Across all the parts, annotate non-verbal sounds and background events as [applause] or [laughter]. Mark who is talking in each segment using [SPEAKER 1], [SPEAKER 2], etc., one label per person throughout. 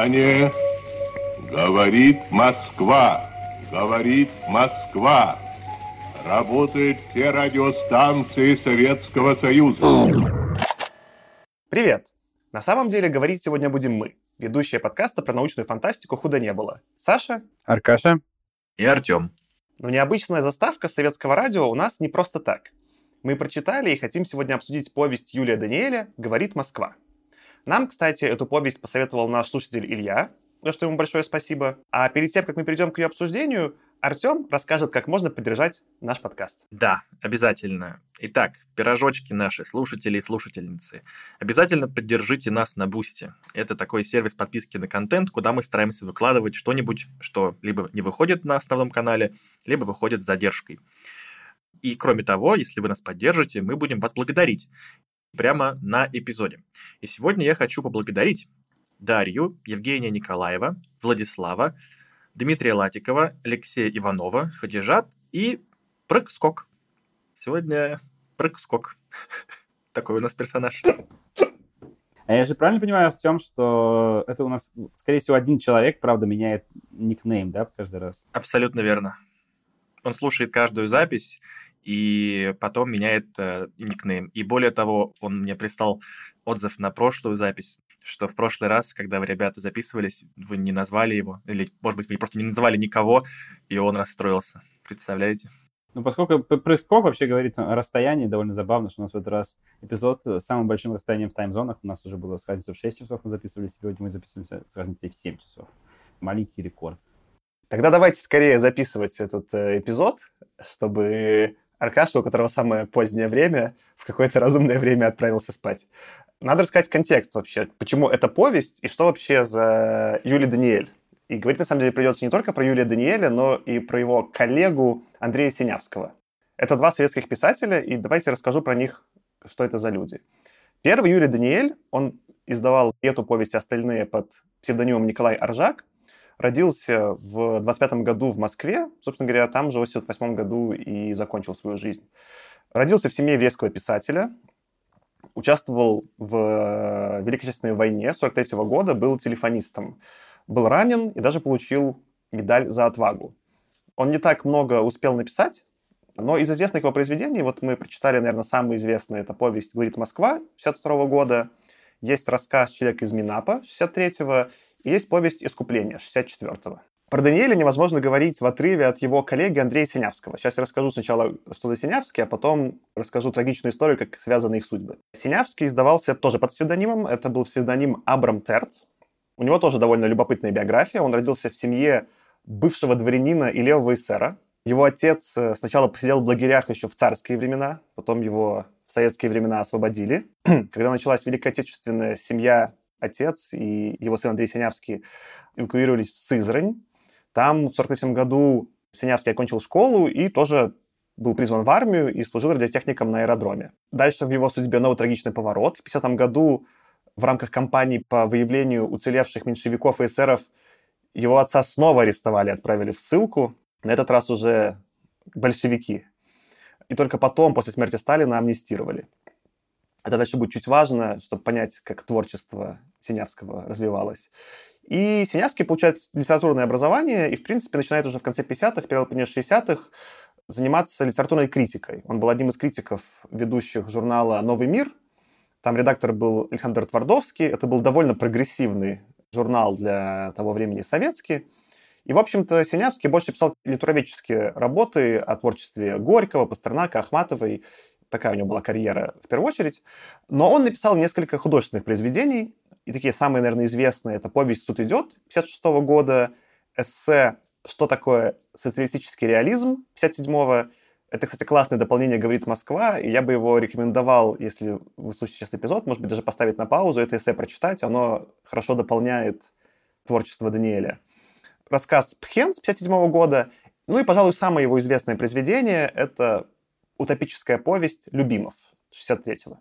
[SPEAKER 1] Внимание! Говорит Москва! Говорит Москва! Работают все радиостанции Советского Союза.
[SPEAKER 2] Привет! На самом деле говорить сегодня будем мы, ведущие подкаста про научную фантастику «Худо не было». Саша,
[SPEAKER 3] Аркаша
[SPEAKER 4] и Артем.
[SPEAKER 2] Но необычная заставка советского радио у нас не просто так. Мы прочитали и хотим сегодня обсудить повесть Юлия Даниэля «Говорит Москва». Нам, кстати, эту повесть посоветовал наш слушатель Илья, за что ему большое спасибо. А перед тем, как мы перейдем к ее обсуждению, Артем расскажет, как можно поддержать наш подкаст.
[SPEAKER 4] Да, обязательно. Итак, пирожочки наши, слушатели и слушательницы, обязательно поддержите нас на Бусти. Это такой сервис подписки на контент, куда мы стараемся выкладывать что-нибудь, что либо не выходит на основном канале, либо выходит с задержкой. И кроме того, если вы нас поддержите, мы будем вас благодарить прямо на эпизоде. И сегодня я хочу поблагодарить Дарью, Евгения Николаева, Владислава, Дмитрия Латикова, Алексея Иванова, Хадижат и Прыг-скок. Сегодня Прыг-скок. [laughs] Такой у нас персонаж.
[SPEAKER 3] А я же правильно понимаю в том, что это у нас, скорее всего, один человек, правда, меняет никнейм, да, каждый раз?
[SPEAKER 4] Абсолютно верно. Он слушает каждую запись и потом меняет э, никнейм. И более того, он мне прислал отзыв на прошлую запись, что в прошлый раз, когда вы, ребята, записывались, вы не назвали его, или, может быть, вы просто не назвали никого, и он расстроился. Представляете?
[SPEAKER 3] Ну, поскольку прыскок вообще говорит о расстоянии, довольно забавно, что у нас в этот раз эпизод с самым большим расстоянием в тайм-зонах. У нас уже было с разницей в 6 часов мы записывались, сегодня мы записываемся с разницей в 7 часов. Маленький рекорд.
[SPEAKER 2] Тогда давайте скорее записывать этот э, эпизод, чтобы Аркаша, у которого самое позднее время, в какое-то разумное время отправился спать. Надо рассказать контекст вообще, почему это повесть и что вообще за Юлий Даниэль. И говорить, на самом деле, придется не только про Юлия Даниэля, но и про его коллегу Андрея Синявского. Это два советских писателя, и давайте расскажу про них, что это за люди. Первый Юрий Даниэль, он издавал эту повесть остальные под псевдонимом Николай Аржак, Родился в 25 году в Москве, собственно говоря, там же в 88 году и закончил свою жизнь. Родился в семье еврейского писателя, участвовал в э, Великой Отечественной войне. 43 года, был телефонистом, был ранен и даже получил медаль за отвагу. Он не так много успел написать, но из известных его произведений, вот мы прочитали, наверное, самый известный, это повесть «Говорит Москва» 62 года, есть рассказ «Человек из Минапа» 63-го, и есть повесть «Искупление» 64-го. Про Даниэля невозможно говорить в отрыве от его коллеги Андрея Синявского. Сейчас я расскажу сначала, что за Синявский, а потом расскажу трагичную историю, как связаны их судьбы. Синявский издавался тоже под псевдонимом. Это был псевдоним Абрам Терц. У него тоже довольно любопытная биография. Он родился в семье бывшего дворянина и левого эсера. Его отец э, сначала посидел в лагерях еще в царские времена, потом его в советские времена освободили. [clears throat] Когда началась Великая Отечественная, семья отец и его сын Андрей Синявский эвакуировались в Сызрань. Там в 1943 году Синявский окончил школу и тоже был призван в армию и служил радиотехником на аэродроме. Дальше в его судьбе новый трагичный поворот. В 1950 году в рамках кампании по выявлению уцелевших меньшевиков и эсеров его отца снова арестовали, отправили в ссылку. На этот раз уже большевики. И только потом, после смерти Сталина, амнистировали. Это дальше будет чуть важно, чтобы понять, как творчество Синявского развивалось. И Синявский получает литературное образование и, в принципе, начинает уже в конце 50-х, первой половине 60-х заниматься литературной критикой. Он был одним из критиков ведущих журнала «Новый мир». Там редактор был Александр Твардовский. Это был довольно прогрессивный журнал для того времени советский. И, в общем-то, Синявский больше писал литературоведческие работы о творчестве Горького, Пастернака, Ахматовой такая у него была карьера в первую очередь. Но он написал несколько художественных произведений, и такие самые, наверное, известные — это «Повесть суд идет» 56 года, эссе «Что такое социалистический реализм» 57-го. Это, кстати, классное дополнение «Говорит Москва», и я бы его рекомендовал, если вы слушаете сейчас эпизод, может быть, даже поставить на паузу, это эссе прочитать, оно хорошо дополняет творчество Даниэля. Рассказ «Пхен» с 57 года, ну и, пожалуй, самое его известное произведение — это утопическая повесть «Любимов» 63-го.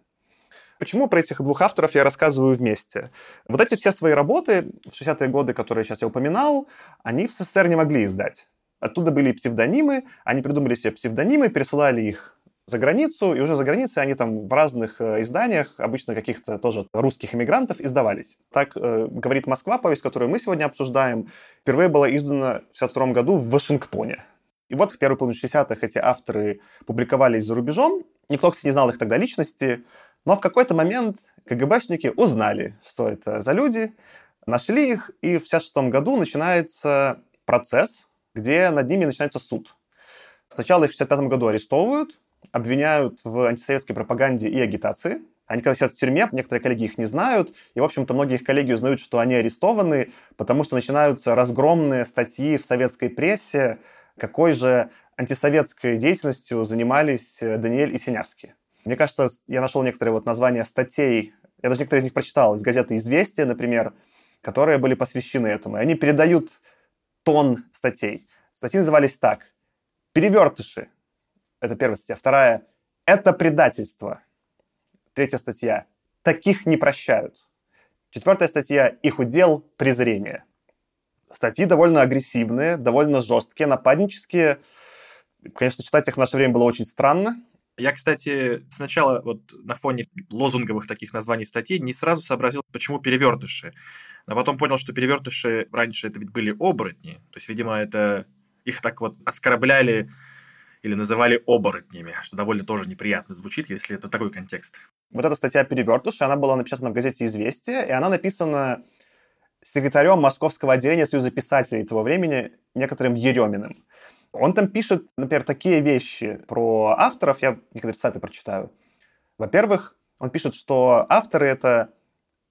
[SPEAKER 2] Почему про этих двух авторов я рассказываю вместе? Вот эти все свои работы в 60-е годы, которые сейчас я упоминал, они в СССР не могли издать. Оттуда были псевдонимы, они придумали себе псевдонимы, пересылали их за границу, и уже за границей они там в разных э, изданиях, обычно каких-то тоже русских иммигрантов, издавались. Так э, говорит Москва, повесть, которую мы сегодня обсуждаем, впервые была издана в 1962 году в Вашингтоне. И вот в первой половине 60-х эти авторы публиковались за рубежом. Никто, кстати, не знал их тогда личности. Но в какой-то момент КГБшники узнали, что это за люди, нашли их, и в 1966 году начинается процесс, где над ними начинается суд. Сначала их в 1965 году арестовывают, обвиняют в антисоветской пропаганде и агитации. Они когда сидят в тюрьме, некоторые коллеги их не знают, и, в общем-то, многие их коллеги узнают, что они арестованы, потому что начинаются разгромные статьи в советской прессе, какой же антисоветской деятельностью занимались э, Даниэль и Синявский. Мне кажется, я нашел некоторые вот названия статей, я даже некоторые из них прочитал, из газеты «Известия», например, которые были посвящены этому. И они передают тон статей. Статьи назывались так. «Перевертыши». Это первая статья. Вторая. «Это предательство». Третья статья. «Таких не прощают». Четвертая статья. «Их удел – презрение». Статьи довольно агрессивные, довольно жесткие, нападнические. Конечно, читать их в наше время было очень странно.
[SPEAKER 4] Я, кстати, сначала вот на фоне лозунговых таких названий статей не сразу сообразил, почему перевертыши. Но потом понял, что перевертыши раньше это ведь были оборотни. То есть, видимо, это их так вот оскорбляли или называли оборотнями, что довольно тоже неприятно звучит, если это такой контекст.
[SPEAKER 2] Вот эта статья «Перевертыши», она была напечатана в газете «Известия», и она написана секретарем московского отделения Союза писателей того времени, некоторым Ереминым. Он там пишет, например, такие вещи про авторов, я некоторые цитаты прочитаю. Во-первых, он пишет, что авторы — это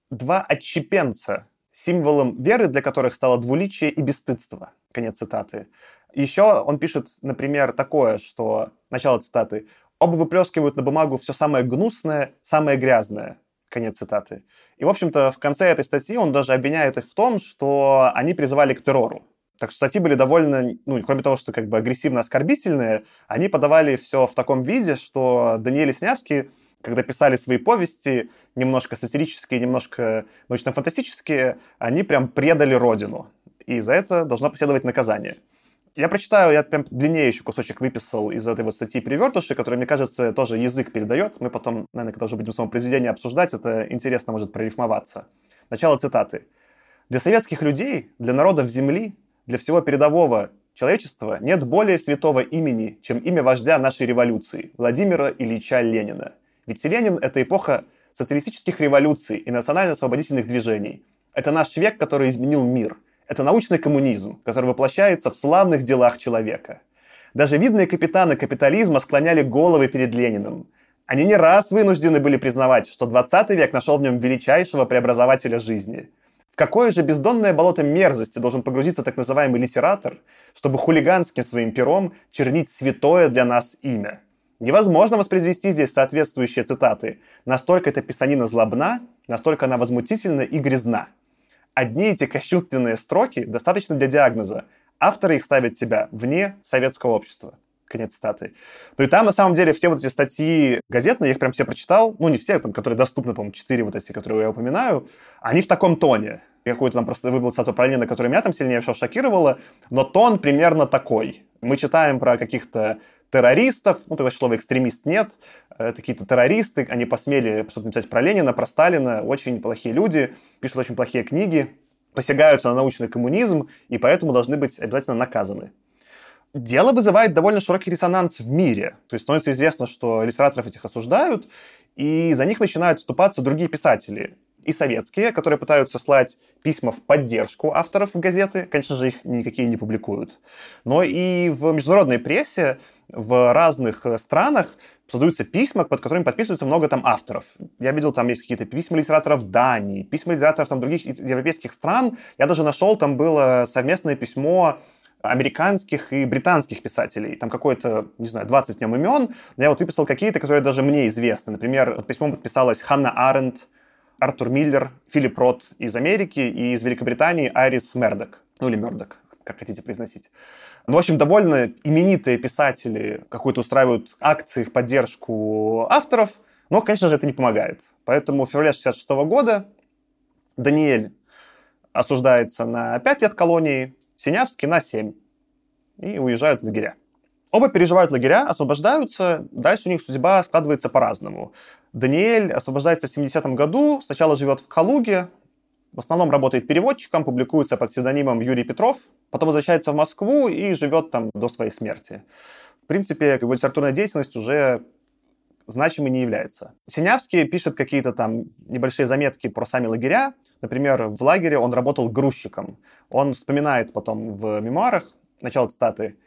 [SPEAKER 2] два отщепенца, символом веры для которых стало двуличие и бесстыдство. Конец цитаты. Еще он пишет, например, такое, что, начало цитаты, «Оба выплескивают на бумагу все самое гнусное, самое грязное». Конец цитаты. И, в общем-то, в конце этой статьи он даже обвиняет их в том, что они призывали к террору. Так что статьи были довольно, ну, кроме того, что как бы агрессивно-оскорбительные, они подавали все в таком виде, что Даниэль Снявский, когда писали свои повести, немножко сатирические, немножко научно-фантастические, они прям предали родину. И за это должно последовать наказание. Я прочитаю, я прям длиннее еще кусочек выписал из этой вот статьи «Привертыши», которая, мне кажется, тоже язык передает. Мы потом, наверное, когда уже будем само произведение обсуждать, это интересно может прорифмоваться. Начало цитаты. «Для советских людей, для народов Земли, для всего передового человечества нет более святого имени, чем имя вождя нашей революции, Владимира Ильича Ленина. Ведь Ленин – это эпоха социалистических революций и национально-освободительных движений. Это наш век, который изменил мир. Это научный коммунизм, который воплощается в славных делах человека. Даже видные капитаны капитализма склоняли головы перед Лениным. Они не раз вынуждены были признавать, что 20 век нашел в нем величайшего преобразователя жизни – какое же бездонное болото мерзости должен погрузиться так называемый литератор, чтобы хулиганским своим пером чернить святое для нас имя? Невозможно воспроизвести здесь соответствующие цитаты. Настолько эта писанина злобна, настолько она возмутительна и грязна. Одни эти кощунственные строки достаточно для диагноза. Авторы их ставят себя вне советского общества. Конец цитаты. Ну и там, на самом деле, все вот эти статьи газетные, я их прям все прочитал, ну не все, там, которые доступны, по-моему, четыре вот эти, которые я упоминаю, они в таком тоне какую-то там просто выбрал цитату про Ленина, которая меня там сильнее всего шокировала, но тон примерно такой. Мы читаем про каких-то террористов, ну, тогда слово экстремист нет, это какие-то террористы, они посмели что-то написать про Ленина, про Сталина, очень плохие люди, пишут очень плохие книги, посягаются на научный коммунизм, и поэтому должны быть обязательно наказаны. Дело вызывает довольно широкий резонанс в мире. То есть становится известно, что литераторов этих осуждают, и за них начинают вступаться другие писатели и советские, которые пытаются слать письма в поддержку авторов в газеты. Конечно же, их никакие не публикуют. Но и в международной прессе в разных э, странах создаются письма, под которыми подписывается много там авторов. Я видел, там есть какие-то письма литераторов Дании, письма литераторов там, других европейских стран. Я даже нашел, там было совместное письмо американских и британских писателей. Там какое-то, не знаю, 20 в имен. Но я вот выписал какие-то, которые даже мне известны. Например, под письмом подписалась Ханна Аренд, Артур Миллер, Филипп Рот из Америки и из Великобритании Айрис Мердок. Ну или Мердок, как хотите произносить. Ну, в общем, довольно именитые писатели какую-то устраивают акции в поддержку авторов, но, конечно же, это не помогает. Поэтому в феврале 66 года Даниэль осуждается на 5 лет колонии, Синявский на 7. И уезжают в лагеря. Оба переживают лагеря, освобождаются, дальше у них судьба складывается по-разному. Даниэль освобождается в 70-м году, сначала живет в Калуге, в основном работает переводчиком, публикуется под псевдонимом Юрий Петров, потом возвращается в Москву и живет там до своей смерти. В принципе, его литературная деятельность уже значимой не является. Синявский пишет какие-то там небольшие заметки про сами лагеря. Например, в лагере он работал грузчиком. Он вспоминает потом в мемуарах, начало цитаты,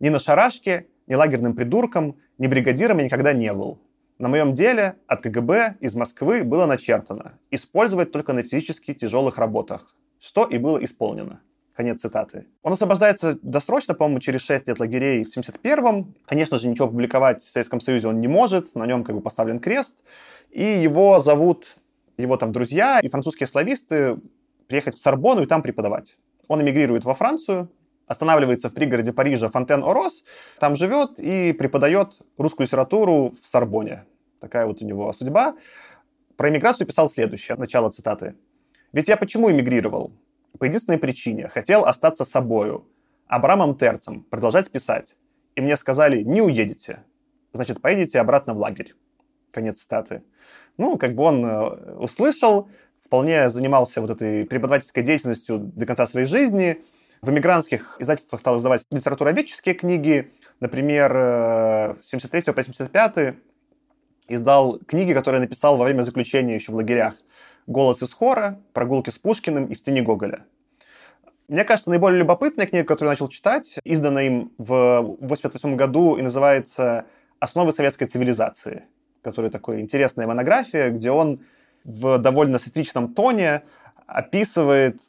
[SPEAKER 2] «Ни на шарашке, ни лагерным придурком, ни бригадиром я никогда не был. На моем деле от КГБ из Москвы было начертано использовать только на физически тяжелых работах, что и было исполнено. Конец цитаты. Он освобождается досрочно, по-моему, через 6 лет лагерей в 71-м. Конечно же, ничего публиковать в Советском Союзе он не может, на нем как бы поставлен крест. И его зовут, его там друзья и французские слависты приехать в Сорбону и там преподавать. Он эмигрирует во Францию, останавливается в пригороде Парижа Фонтен-Орос, там живет и преподает русскую литературу в Сорбоне. Такая вот у него судьба. Про эмиграцию писал следующее, начало цитаты. «Ведь я почему эмигрировал? По единственной причине. Хотел остаться собою, Абрамом Терцем, продолжать писать. И мне сказали, не уедете. Значит, поедете обратно в лагерь». Конец цитаты. Ну, как бы он э, услышал, вполне занимался вот этой преподавательской деятельностью до конца своей жизни. В эмигрантских издательствах стал издавать литературоведческие книги. Например, 73 э, по 75 издал книги, которые написал во время заключения еще в лагерях. «Голос из хора», «Прогулки с Пушкиным» и «В тени Гоголя». Мне кажется, наиболее любопытная книга, которую я начал читать, издана им в 1988 году и называется «Основы советской цивилизации», которая такая интересная монография, где он в довольно сатиричном тоне описывает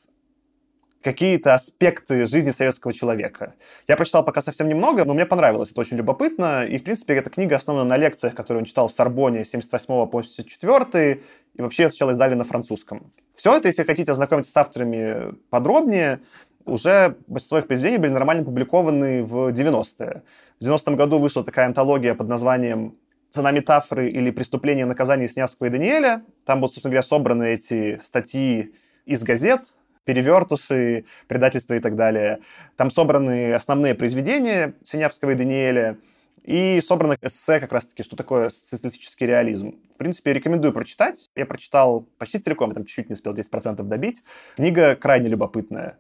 [SPEAKER 2] какие-то аспекты жизни советского человека. Я прочитал пока совсем немного, но мне понравилось, это очень любопытно. И, в принципе, эта книга основана на лекциях, которые он читал в Сорбоне с 78 по 84 и вообще сначала издали на французском. Все это, если хотите ознакомиться с авторами подробнее, уже большинство их произведений были нормально публикованы в 90-е. В 90-м году вышла такая антология под названием «Цена метафоры» или «Преступление и наказание Снявского и Даниэля». Там будут, собственно говоря, собраны эти статьи из газет, перевертыши, предательство и так далее. Там собраны основные произведения Синявского и Даниэля, и собрано эссе как раз-таки, что такое социалистический реализм. В принципе, рекомендую прочитать. Я прочитал почти целиком, я там чуть-чуть не успел 10% добить. Книга крайне любопытная.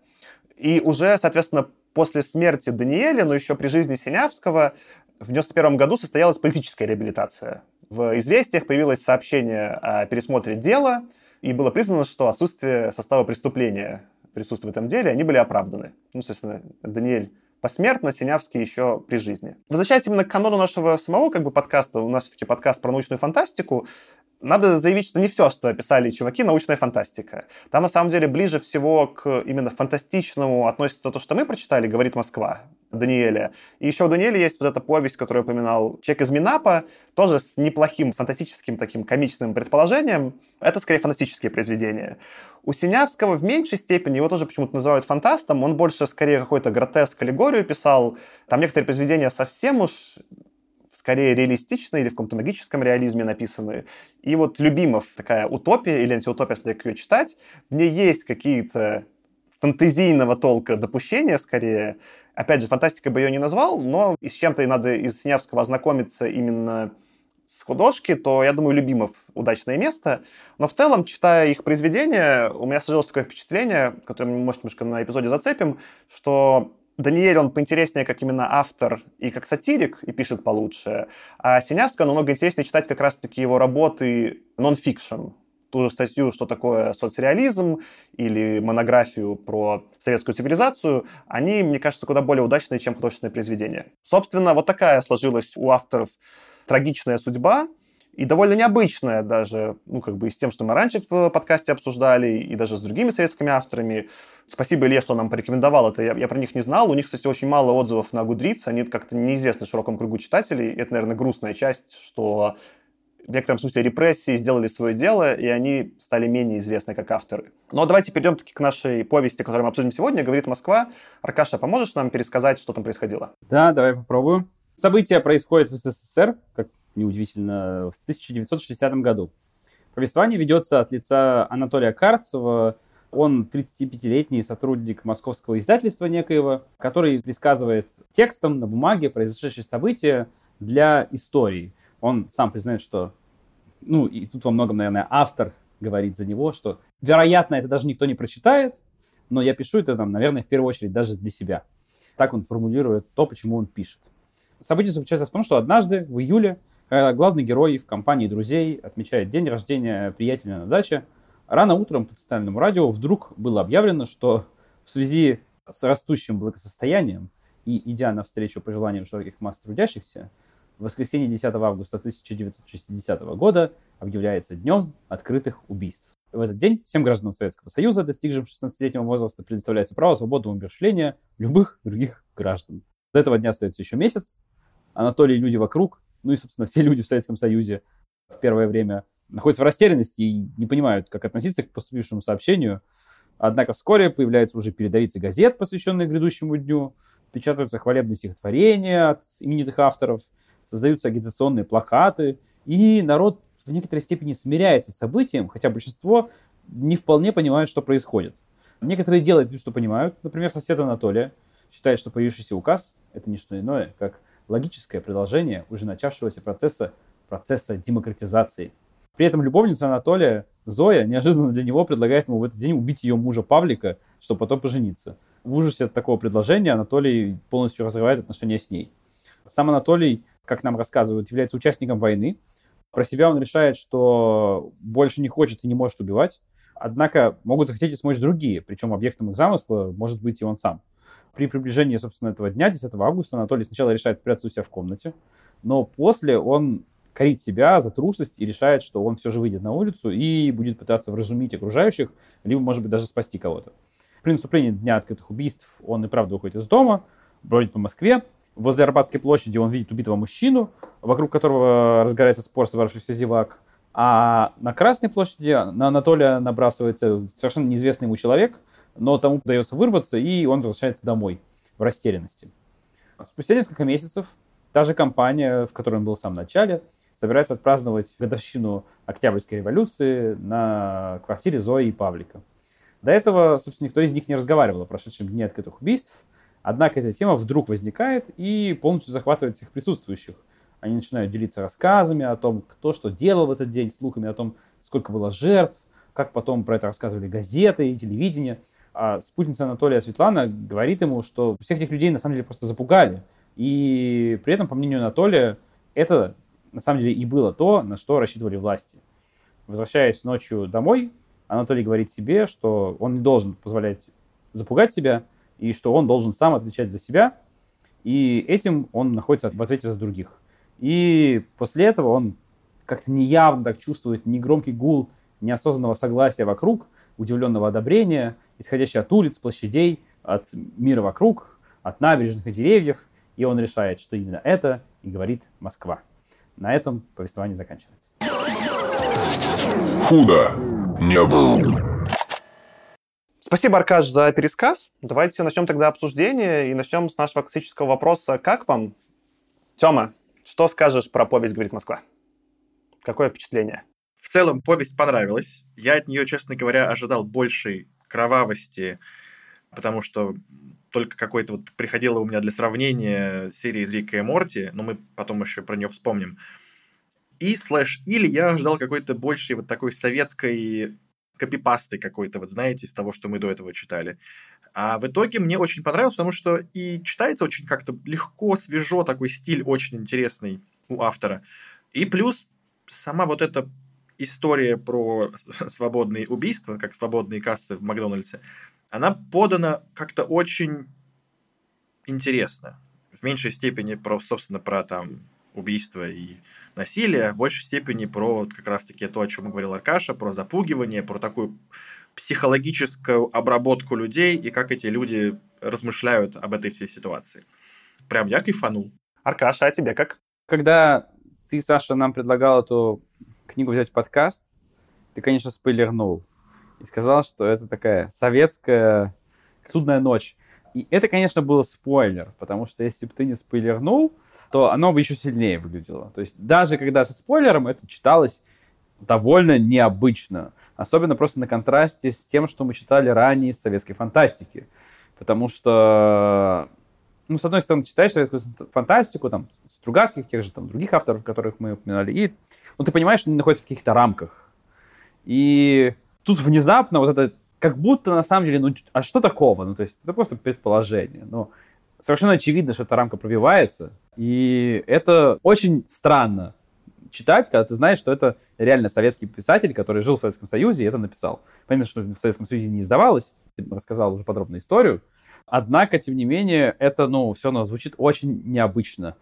[SPEAKER 2] И уже, соответственно, после смерти Даниэля, но еще при жизни Синявского, в 91 году состоялась политическая реабилитация. В «Известиях» появилось сообщение о пересмотре дела, и было признано, что отсутствие состава преступления присутствует в этом деле, они были оправданы. Ну, собственно, Даниэль посмертно, Синявский еще при жизни. Возвращаясь именно к канону нашего самого как бы подкаста, у нас все-таки подкаст про научную фантастику, надо заявить, что не все, что писали чуваки, научная фантастика. Там, на самом деле, ближе всего к именно фантастичному относится то, что мы прочитали, «Говорит Москва» Даниэля. И еще у Даниэля есть вот эта повесть, которую упоминал, «Чек из Минапа», тоже с неплохим фантастическим таким комичным предположением. Это, скорее, фантастические произведения. У Синявского в меньшей степени, его тоже почему-то называют фантастом, он больше, скорее, какой-то гротеск, аллегорию писал. Там некоторые произведения совсем уж скорее реалистично или в каком-то магическом реализме написаны. И вот Любимов, такая утопия или антиутопия, смотря как ее читать, в ней есть какие-то фантазийного толка допущения скорее. Опять же, фантастика бы ее не назвал, но с чем-то и надо из Снявского ознакомиться именно с художки, то, я думаю, Любимов удачное место. Но в целом, читая их произведения, у меня сложилось такое впечатление, которое мы, может, немножко на эпизоде зацепим, что Даниэль, он поинтереснее как именно автор и как сатирик, и пишет получше. А Синявского намного интереснее читать как раз-таки его работы нон-фикшн. Ту же статью, что такое соцреализм, или монографию про советскую цивилизацию, они, мне кажется, куда более удачные, чем художественные произведения. Собственно, вот такая сложилась у авторов трагичная судьба, и довольно необычная даже, ну, как бы и с тем, что мы раньше в подкасте обсуждали, и даже с другими советскими авторами. Спасибо Илье, что нам порекомендовал это. Я, я про них не знал. У них, кстати, очень мало отзывов на Гудриц. Они как-то неизвестны широкому кругу читателей. Это, наверное, грустная часть, что в некотором смысле репрессии сделали свое дело, и они стали менее известны как авторы. Но давайте перейдем таки к нашей повести, которую мы обсудим сегодня. Говорит Москва. Аркаша, поможешь нам пересказать, что там происходило?
[SPEAKER 3] Да, давай попробую. События происходят в СССР, как неудивительно, в 1960 году. Повествование ведется от лица Анатолия Карцева, Он 35-летний сотрудник московского издательства некоего, который пересказывает текстом на бумаге произошедшие события для истории. Он сам признает, что, ну, и тут во многом, наверное, автор говорит за него, что, вероятно, это даже никто не прочитает, но я пишу это, там, наверное, в первую очередь даже для себя. Так он формулирует то, почему он пишет. Событие заключается в том, что однажды, в июле, когда главный герой в компании друзей отмечает день рождения приятеля на даче, рано утром по центральному радио вдруг было объявлено, что в связи с растущим благосостоянием и идя навстречу пожеланиям широких масс трудящихся, в воскресенье 10 августа 1960 года объявляется днем открытых убийств. В этот день всем гражданам Советского Союза, достигшим 16-летнего возраста, предоставляется право свободного умершления любых других граждан. До этого дня остается еще месяц. Анатолий и люди вокруг, ну и, собственно, все люди в Советском Союзе в первое время находятся в растерянности и не понимают, как относиться к поступившему сообщению. Однако вскоре появляются уже передовицы газет, посвященные грядущему дню, печатаются хвалебные стихотворения от именитых авторов, создаются агитационные плакаты, и народ в некоторой степени смиряется с событием, хотя большинство не вполне понимают, что происходит. Некоторые делают вид, что понимают. Например, сосед Анатолия считает, что появившийся указ – это не что иное, как логическое продолжение уже начавшегося процесса, процесса демократизации. При этом любовница Анатолия, Зоя, неожиданно для него предлагает ему в этот день убить ее мужа Павлика, чтобы потом пожениться. В ужасе от такого предложения Анатолий полностью разрывает отношения с ней. Сам Анатолий, как нам рассказывают, является участником войны, про себя он решает, что больше не хочет и не может убивать. Однако могут захотеть и смочь другие, причем объектом их замысла может быть и он сам. При приближении, собственно, этого дня, 10 августа, Анатолий сначала решает спрятаться у себя в комнате, но после он корит себя за трусость и решает, что он все же выйдет на улицу и будет пытаться вразумить окружающих, либо, может быть, даже спасти кого-то. При наступлении Дня открытых убийств он и правда выходит из дома, бродит по Москве, Возле Арбатской площади он видит убитого мужчину, вокруг которого разгорается спор собравшихся зевак. А на Красной площади на Анатолия набрасывается совершенно неизвестный ему человек, но тому удается вырваться, и он возвращается домой в растерянности. Спустя несколько месяцев та же компания, в которой он был в самом начале, собирается отпраздновать годовщину Октябрьской революции на квартире Зои и Павлика. До этого, собственно, никто из них не разговаривал о прошедшем дне открытых убийств, Однако эта тема вдруг возникает и полностью захватывает всех присутствующих. Они начинают делиться рассказами о том, кто что делал в этот день, слухами о том, сколько было жертв, как потом про это рассказывали газеты и телевидение. А спутница Анатолия Светлана говорит ему, что всех этих людей на самом деле просто запугали. И при этом, по мнению Анатолия, это на самом деле и было то, на что рассчитывали власти. Возвращаясь ночью домой, Анатолий говорит себе, что он не должен позволять запугать себя, и что он должен сам отвечать за себя, и этим он находится в ответе за других. И после этого он как-то неявно так чувствует негромкий гул неосознанного согласия вокруг, удивленного одобрения, исходящий от улиц, площадей, от мира вокруг, от набережных и деревьев, и он решает, что именно это и говорит Москва. На этом повествование заканчивается.
[SPEAKER 1] Худо не было.
[SPEAKER 2] Спасибо, Аркаш, за пересказ. Давайте начнем тогда обсуждение и начнем с нашего классического вопроса. Как вам? Тёма, что скажешь про повесть «Говорит Москва»? Какое впечатление?
[SPEAKER 4] В целом, повесть понравилась. Я от нее, честно говоря, ожидал большей кровавости, потому что только какой-то вот приходило у меня для сравнения серии из Рика и Морти, но мы потом еще про нее вспомним. И слэш или я ожидал какой-то большей вот такой советской копипастой какой-то, вот знаете, из того, что мы до этого читали. А в итоге мне очень понравилось, потому что и читается очень как-то легко, свежо, такой стиль очень интересный у автора. И плюс сама вот эта история про свободные убийства, как свободные кассы в Макдональдсе, она подана как-то очень интересно. В меньшей степени про, собственно, про там убийства и насилие, в большей степени про как раз-таки то, о чем говорил Аркаша, про запугивание, про такую психологическую обработку людей и как эти люди размышляют об этой всей ситуации. Прям я кайфанул.
[SPEAKER 2] Аркаша, а тебе как?
[SPEAKER 3] Когда ты, Саша, нам предлагал эту книгу взять в подкаст, ты, конечно, спойлернул и сказал, что это такая советская судная ночь. И это, конечно, был спойлер, потому что если бы ты не спойлернул, то оно бы еще сильнее выглядело. То есть даже когда со спойлером это читалось довольно необычно. особенно просто на контрасте с тем, что мы читали ранее советской фантастики. Потому что, ну, с одной стороны, читаешь советскую фантастику, там, Стругацких, тех же там других авторов, которых мы упоминали, и ну, ты понимаешь, что они находятся в каких-то рамках. И тут внезапно вот это как будто на самом деле, ну, а что такого? Ну, то есть это просто предположение. Но совершенно очевидно, что эта рамка пробивается, и это очень странно читать, когда ты знаешь, что это реально советский писатель, который жил в Советском Союзе и это написал. Понятно, что в Советском Союзе не издавалось, рассказал уже подробную историю, однако, тем не менее, это, ну, все равно звучит очень необычно.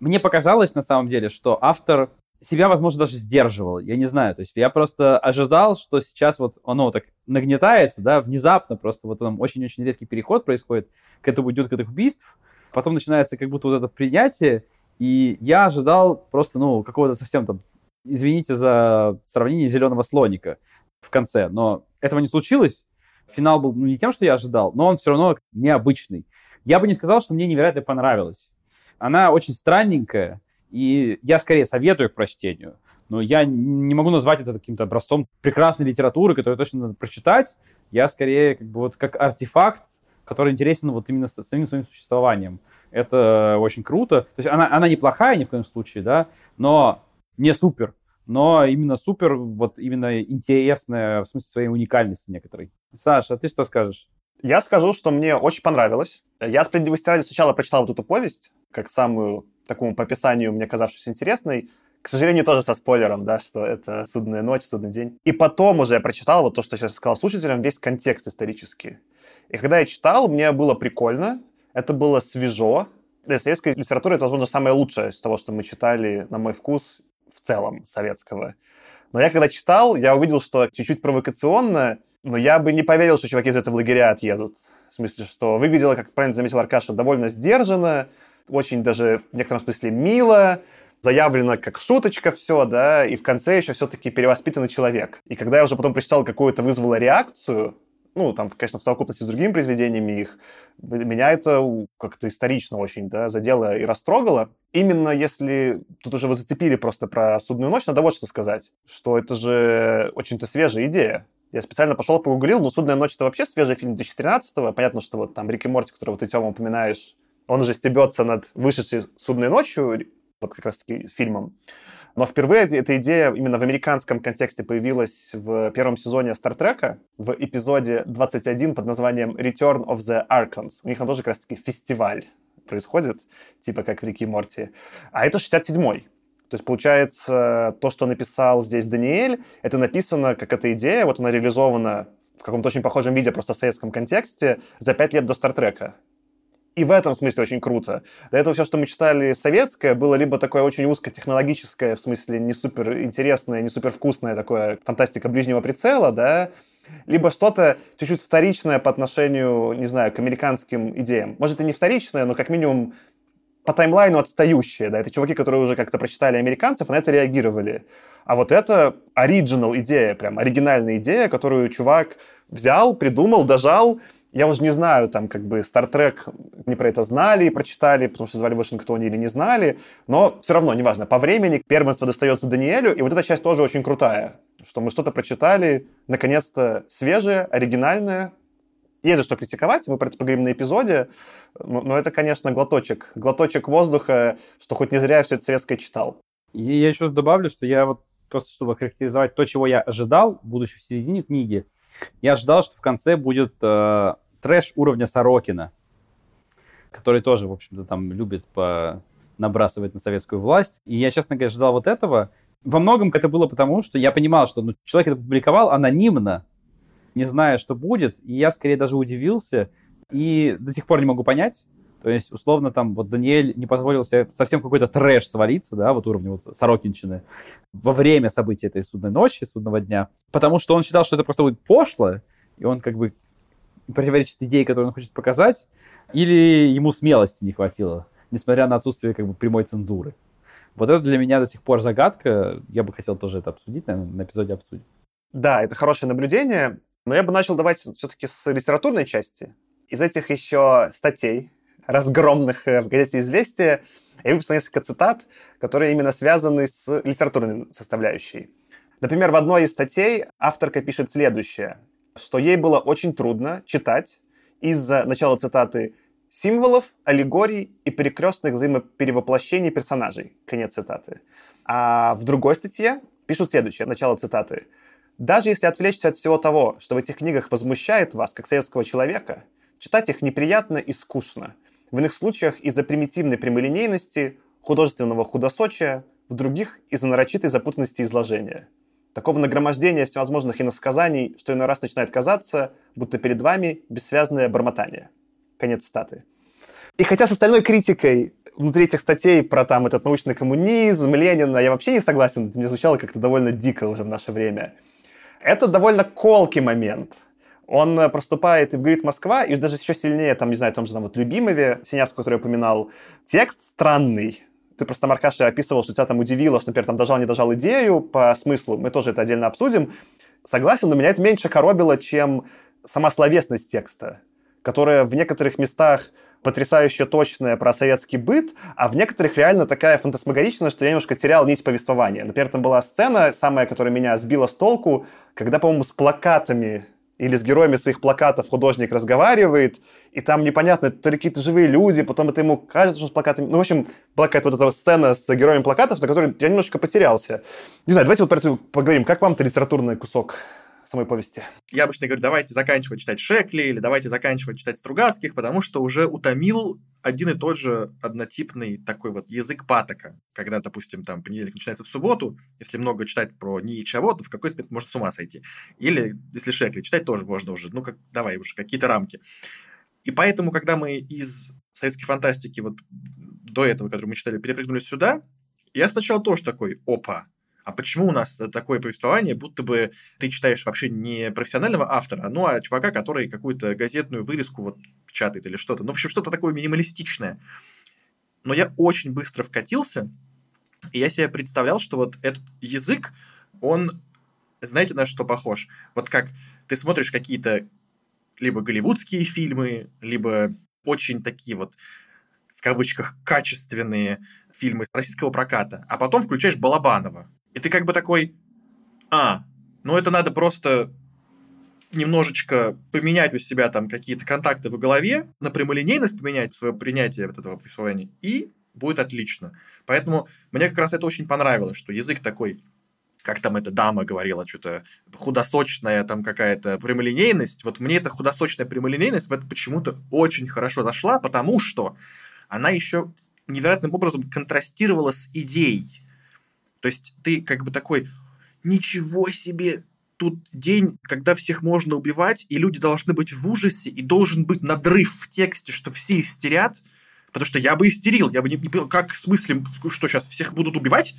[SPEAKER 3] Мне показалось, на самом деле, что автор себя, возможно, даже сдерживал. Я не знаю. То есть я просто ожидал, что сейчас вот оно так нагнетается, да, внезапно просто вот там очень-очень резкий переход происходит к этому идет к этих убийств. Потом начинается как будто вот это принятие. И я ожидал просто, ну, какого-то совсем там, извините за сравнение зеленого слоника в конце. Но этого не случилось. Финал был ну, не тем, что я ожидал, но он все равно необычный. Я бы не сказал, что мне невероятно понравилось. Она очень странненькая, и я скорее советую к прочтению. Но я не могу назвать это каким-то образцом прекрасной литературы, которую точно надо прочитать. Я скорее как бы вот как артефакт, который интересен вот именно самим своим существованием. Это очень круто. То есть она, она неплохая ни в коем случае, да, но не супер. Но именно супер, вот именно интересная в смысле своей уникальности некоторой. Саша, а ты что скажешь?
[SPEAKER 2] Я скажу, что мне очень понравилось. Я справедливости ради сначала прочитал вот эту повесть, как самую такому по описанию мне казавшуюся интересной. К сожалению, тоже со спойлером, да, что это «Судная ночь», «Судный день». И потом уже я прочитал вот то, что сейчас сказал слушателям, весь контекст исторический. И когда я читал, мне было прикольно, это было свежо. Для советской литературы это, возможно, самое лучшее из того, что мы читали, на мой вкус, в целом советского. Но я когда читал, я увидел, что чуть-чуть провокационно, но я бы не поверил, что чуваки из этого лагеря отъедут. В смысле, что выглядело, как правильно заметил Аркаша, довольно сдержанно, очень даже в некотором смысле мило, заявлено как шуточка все, да, и в конце еще все-таки перевоспитанный человек. И когда я уже потом прочитал какую-то вызвало реакцию, ну, там, конечно, в совокупности с другими произведениями их, меня это как-то исторично очень, да, задело и растрогало. Именно если тут уже вы зацепили просто про «Судную ночь», надо вот что сказать, что это же очень-то свежая идея. Я специально пошел погуглил, но «Судная ночь» — это вообще свежий фильм 2013-го. Понятно, что вот там Рик и Морти, которого ты, Тёма, упоминаешь, он уже стебется над вышедшей «Судной ночью», вот как раз-таки фильмом. Но впервые эта идея именно в американском контексте появилась в первом сезоне Стартрека, в эпизоде 21 под названием Return of the Archons. У них там тоже как раз-таки фестиваль происходит, типа как в Рике Морти. А это 67-й. То есть, получается, то, что написал здесь Даниэль, это написано как эта идея, вот она реализована в каком-то очень похожем виде, просто в советском контексте, за пять лет до Стартрека. И в этом смысле очень круто. До этого все, что мы читали советское, было либо такое очень узкотехнологическое, в смысле не супер интересное, не супер вкусное такое фантастика ближнего прицела, да, либо что-то чуть-чуть вторичное по отношению, не знаю, к американским идеям. Может, и не вторичное, но как минимум по таймлайну отстающее, да, это чуваки, которые уже как-то прочитали американцев, на это реагировали. А вот это оригинал идея, прям оригинальная идея, которую чувак взял, придумал, дожал, я уже не знаю, там, как бы, Star Trek не про это знали и прочитали, потому что звали в Вашингтоне или не знали, но все равно, неважно, по времени первенство достается Даниэлю, и вот эта часть тоже очень крутая, что мы что-то прочитали, наконец-то свежее, оригинальное, есть за что критиковать, мы про это поговорим на эпизоде, но, это, конечно, глоточек, глоточек воздуха, что хоть не зря я все это советское читал.
[SPEAKER 3] И я еще добавлю, что я вот просто, чтобы характеризовать то, чего я ожидал, будучи в середине книги, я ожидал, что в конце будет э, трэш уровня Сорокина, который тоже, в общем-то, там любит по набрасывать на советскую власть. И я, честно говоря, ожидал вот этого. Во многом это было потому, что я понимал, что ну, человек это публиковал анонимно, не зная, что будет, и я скорее даже удивился, и до сих пор не могу понять, то есть, условно, там, вот Даниэль не позволил себе совсем какой-то трэш свалиться, да, вот уровня вот Сорокинщины, во время событий этой судной ночи, судного дня, потому что он считал, что это просто будет пошло, и он как бы противоречит идее, которую он хочет показать, или ему смелости не хватило, несмотря на отсутствие как бы прямой цензуры. Вот это для меня до сих пор загадка. Я бы хотел тоже это обсудить, наверное, на эпизоде обсудим.
[SPEAKER 2] Да, это хорошее наблюдение, но я бы начал давать все-таки с литературной части. Из этих еще статей разгромных э, в газете «Известия» я выписал несколько цитат, которые именно связаны с литературной составляющей. Например, в одной из статей авторка пишет следующее, что ей было очень трудно читать из-за, начала цитаты, символов, аллегорий и перекрестных взаимоперевоплощений персонажей. Конец цитаты. А в другой статье пишут следующее, начало цитаты. Даже если отвлечься от всего того, что в этих книгах возмущает вас, как советского человека, читать их неприятно и скучно. В иных случаях из-за примитивной прямолинейности, художественного худосочия, в других из-за нарочитой запутанности изложения. Такого нагромождения всевозможных иносказаний, что иной раз начинает казаться, будто перед вами бессвязное бормотание. Конец статы. И хотя с остальной критикой внутри этих статей про там этот научный коммунизм, Ленина, я вообще не согласен, это мне звучало как-то довольно дико уже в наше время. Это довольно колкий момент. Он э, проступает и в «Говорит Москва», и даже еще сильнее, там, не знаю, в том же там, вот «Любимове», Синявского, который я упоминал. Текст странный. Ты просто, Маркаша, описывал, что тебя там удивило, что, например, там дожал, не дожал идею по смыслу. Мы тоже это отдельно обсудим. Согласен, но меня это меньше коробило, чем сама словесность текста, которая в некоторых местах потрясающе точная про советский быт, а в некоторых реально такая фантасмагоричная, что я немножко терял нить повествования. Например, там была сцена, самая, которая меня сбила с толку, когда, по-моему, с плакатами или с героями своих плакатов художник разговаривает, и там непонятно, то ли какие-то живые люди, потом это ему кажется, что с плакатами... Ну, в общем, была какая-то вот эта сцена с героями плакатов, на которой я немножко потерялся. Не знаю, давайте вот про это поговорим. Как вам-то литературный кусок? Самой повести.
[SPEAKER 4] Я обычно говорю, давайте заканчивать читать Шекли или давайте заканчивать читать Стругацких, потому что уже утомил один и тот же однотипный такой вот язык патока. Когда, допустим, там понедельник начинается в субботу, если много читать про Ницше, то в какой-то момент можно с ума сойти. Или, если Шекли читать, тоже можно уже, ну, как, давай уже, какие-то рамки. И поэтому, когда мы из советской фантастики вот до этого, который мы читали, перепрыгнули сюда, я сначала тоже такой, опа, а почему у нас такое повествование, будто бы ты читаешь вообще не профессионального автора, ну, а чувака, который какую-то газетную вырезку вот печатает или что-то. Ну, в общем, что-то такое минималистичное. Но я очень быстро вкатился, и я себе представлял, что вот этот язык, он, знаете, на что похож? Вот как ты смотришь какие-то либо голливудские фильмы, либо очень такие вот в кавычках качественные фильмы российского проката, а потом включаешь Балабанова, и ты как бы такой, а, ну это надо просто немножечко поменять у себя там какие-то контакты в голове, на прямолинейность поменять свое принятие вот этого повествования, и будет отлично. Поэтому мне как раз это очень понравилось, что язык такой как там эта дама говорила, что-то худосочная там какая-то прямолинейность. Вот мне эта худосочная прямолинейность в это почему-то очень хорошо зашла, потому что она еще невероятным образом контрастировала с идеей. То есть ты как бы такой, ничего себе, тут день, когда всех можно убивать, и люди должны быть в ужасе, и должен быть надрыв в тексте, что все истерят, потому что я бы истерил, я бы не, не понял, как в смысле, что сейчас всех будут убивать?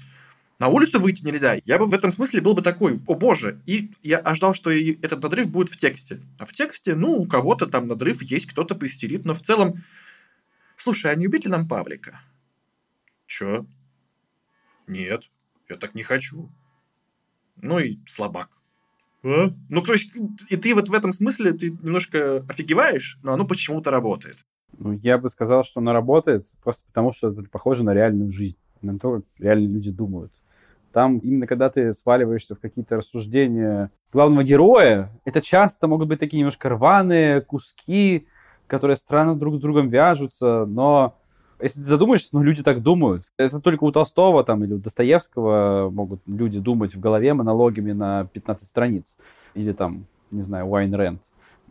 [SPEAKER 4] На улицу выйти нельзя. Я бы в этом смысле был бы такой, о боже. И я ожидал, что и этот надрыв будет в тексте. А в тексте, ну, у кого-то там надрыв есть, кто-то поистерит, но в целом... Слушай, а не ли нам Павлика? Чё? Нет я так не хочу. Ну и слабак. А? Ну, то есть, и ты вот в этом смысле, ты немножко офигеваешь, но оно почему-то работает.
[SPEAKER 3] Ну, я бы сказал, что оно работает просто потому, что это похоже на реальную жизнь, на то, как реально люди думают. Там именно когда ты сваливаешься в какие-то рассуждения главного героя, это часто могут быть такие немножко рваные куски, которые странно друг с другом вяжутся, но если ты задумаешься, ну, люди так думают. Это только у Толстого там или у Достоевского могут люди думать в голове монологами на 15 страниц. Или там, не знаю, Уайн Рэнд.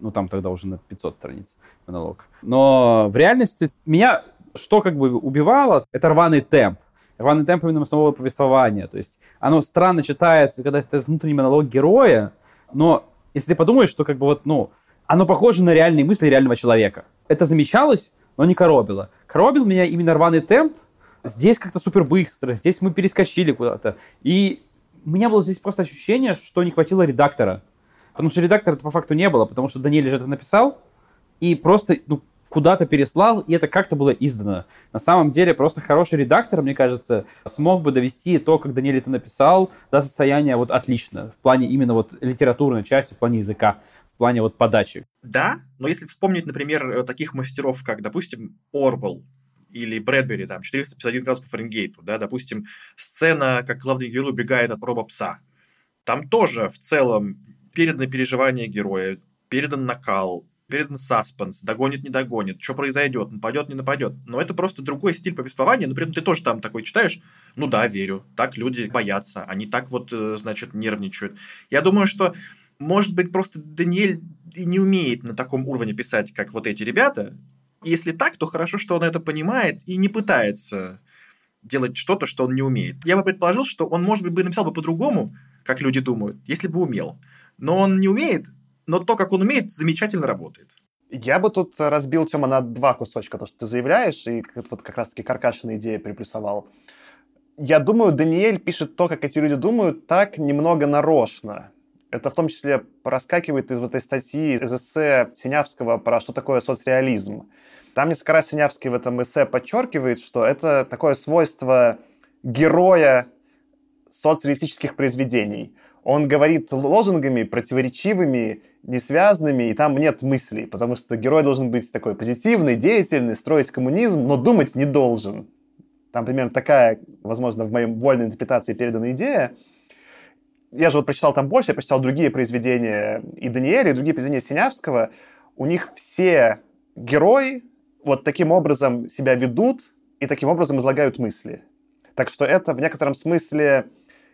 [SPEAKER 3] Ну, там тогда уже на 500 страниц монолог. Но в реальности меня что как бы убивало, это рваный темп. Рваный темп именно самого повествования. То есть оно странно читается, когда это внутренний монолог героя, но если ты подумаешь, что как бы вот, ну, оно похоже на реальные мысли реального человека. Это замечалось, но не коробило. Коробил меня именно рваный темп. Здесь как-то супер быстро, здесь мы перескочили куда-то. И у меня было здесь просто ощущение, что не хватило редактора. Потому что редактора по факту не было, потому что Даниэль же это написал и просто ну, куда-то переслал, и это как-то было издано. На самом деле, просто хороший редактор, мне кажется, смог бы довести то, как Даниэль это написал, до состояния вот отлично, в плане именно вот литературной части, в плане языка в плане вот подачи.
[SPEAKER 4] Да, но если вспомнить, например, э, таких мастеров, как, допустим, Орвел или Брэдбери, там, 451 градус по Фаренгейту, да, допустим, сцена, как главный герой убегает от роба пса. Там тоже в целом передано переживание героя, передан накал, передан саспенс, догонит, не догонит, что произойдет, нападет, не нападет. Но это просто другой стиль повествования, но при этом ты тоже там такой читаешь, ну да, верю, так люди боятся, они так вот, э, значит, нервничают. Я думаю, что, может быть, просто Даниэль и не умеет на таком уровне писать, как вот эти ребята. Если так, то хорошо, что он это понимает и не пытается делать что-то, что он не умеет. Я бы предположил, что он, может быть, бы написал бы по-другому, как люди думают, если бы умел. Но он не умеет, но то, как он умеет, замечательно работает.
[SPEAKER 2] Я бы тут разбил, Тёма, на два кусочка, то, что ты заявляешь, и вот как раз-таки каркашина идея приплюсовал. Я думаю, Даниэль пишет то, как эти люди думают, так немного нарочно. Это в том числе проскакивает из вот этой статьи, из эссе Синявского про что такое соцреализм. Там несколько раз Синявский в этом эссе подчеркивает, что это такое свойство героя соцреалистических произведений. Он говорит лозунгами противоречивыми, несвязанными, и там нет мыслей, потому что герой должен быть такой позитивный, деятельный, строить коммунизм, но думать не должен. Там примерно такая, возможно, в моей вольной интерпретации передана идея. Я же вот прочитал там больше, я прочитал другие произведения и Даниэля, и другие произведения Синявского. У них все герои вот таким образом себя ведут и таким образом излагают мысли. Так что это в некотором смысле,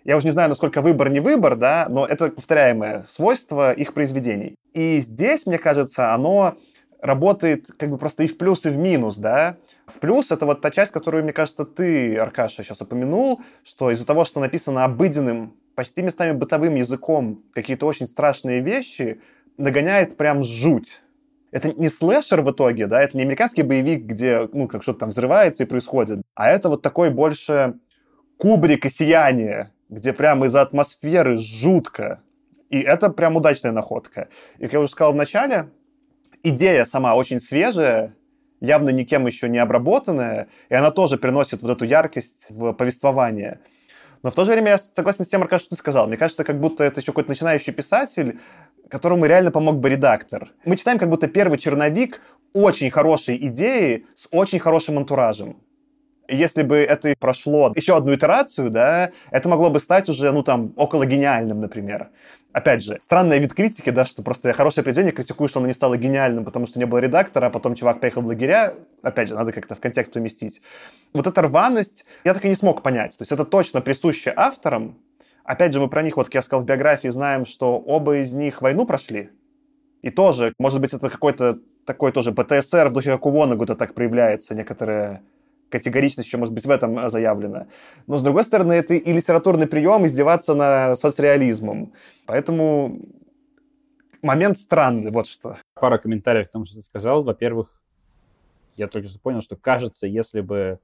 [SPEAKER 2] я уже не знаю, насколько выбор не выбор, да, но это повторяемое свойство их произведений. И здесь, мне кажется, оно работает как бы просто и в плюс, и в минус, да. В плюс это вот та часть, которую, мне кажется, ты, Аркаша, сейчас упомянул, что из-за того, что написано обыденным, почти местами бытовым языком какие-то очень страшные вещи, нагоняет прям жуть это не слэшер в итоге, да, это не американский боевик, где, ну, как что-то там взрывается и происходит, а это вот такой больше кубрик и сияние, где прямо из-за атмосферы жутко. И это прям удачная находка. И, как я уже сказал в начале, идея сама очень свежая, явно никем еще не обработанная, и она тоже приносит вот эту яркость в повествование. Но в то же время я согласен с тем, Аркаш, что ты сказал. Мне кажется, как будто это еще какой-то начинающий писатель, которому реально помог бы редактор. Мы читаем как будто первый черновик очень хорошей идеи с очень хорошим антуражем. И если бы это прошло еще одну итерацию, да, это могло бы стать уже, ну, там, около гениальным, например. Опять же, странная вид критики, да, что просто хорошее произведение критикую, что оно не стало гениальным, потому что не было редактора, а потом чувак поехал в лагеря. Опять же, надо как-то в контекст поместить. Вот эта рваность я так и не смог понять. То есть это точно присуще авторам, Опять же, мы про них, вот как я сказал в биографии, знаем, что оба из них войну прошли. И тоже, может быть, это какой-то такой тоже ПТСР в духе как у Вонагута так проявляется, некоторая категоричность еще, может быть, в этом э, заявлена. Но, с другой стороны, это и литературный прием издеваться на соцреализмом. Поэтому момент странный, вот что.
[SPEAKER 3] Пара комментариев к тому, что ты сказал. Во-первых, я только что понял, что кажется, если бы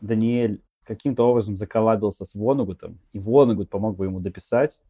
[SPEAKER 3] Даниэль каким-то образом заколабился с Вонагутом, и Вонагут помог бы ему дописать,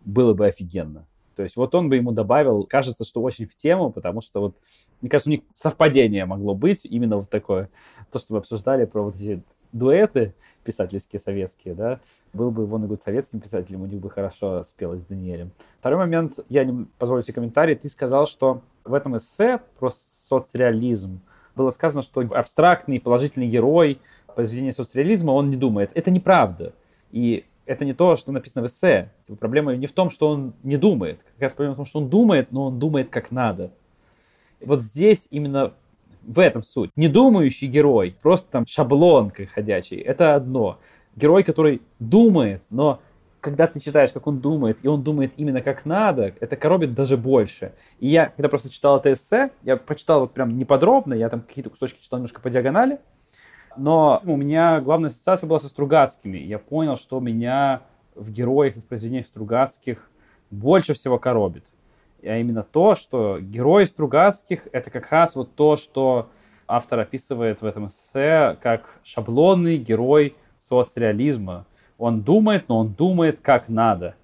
[SPEAKER 3] было бы офигенно. То есть вот он бы ему добавил, кажется, что очень в тему, потому что вот, мне кажется, у них совпадение могло быть именно вот такое. То, что мы обсуждали про вот эти дуэты писательские советские, да, был бы Вонагут советским писателем, у них бы хорошо спелось с Даниэлем. Второй момент, я не позволю себе комментарий, ты сказал, что в этом эссе про соцреализм было сказано, что абстрактный положительный герой произведение соцреализма, он не думает. Это неправда. И это не то, что написано в эссе. Типа, проблема не в том, что он не думает. Как раз проблема в том, что он думает, но он думает как надо. Вот здесь именно в этом суть. Недумающий герой, просто там шаблон как ходячий, это одно. Герой, который думает, но когда ты читаешь, как он думает, и он думает именно как надо, это коробит даже больше. И я, когда просто читал это эссе, я прочитал вот прям неподробно, я там какие-то кусочки читал немножко по диагонали, но у меня главная ассоциация была со Стругацкими. Я понял, что меня в героях и в произведениях Стругацких больше всего коробит. А именно то, что герои Стругацких — это как раз вот то, что автор описывает в этом эссе как шаблонный герой соцреализма. Он думает, но он думает как надо.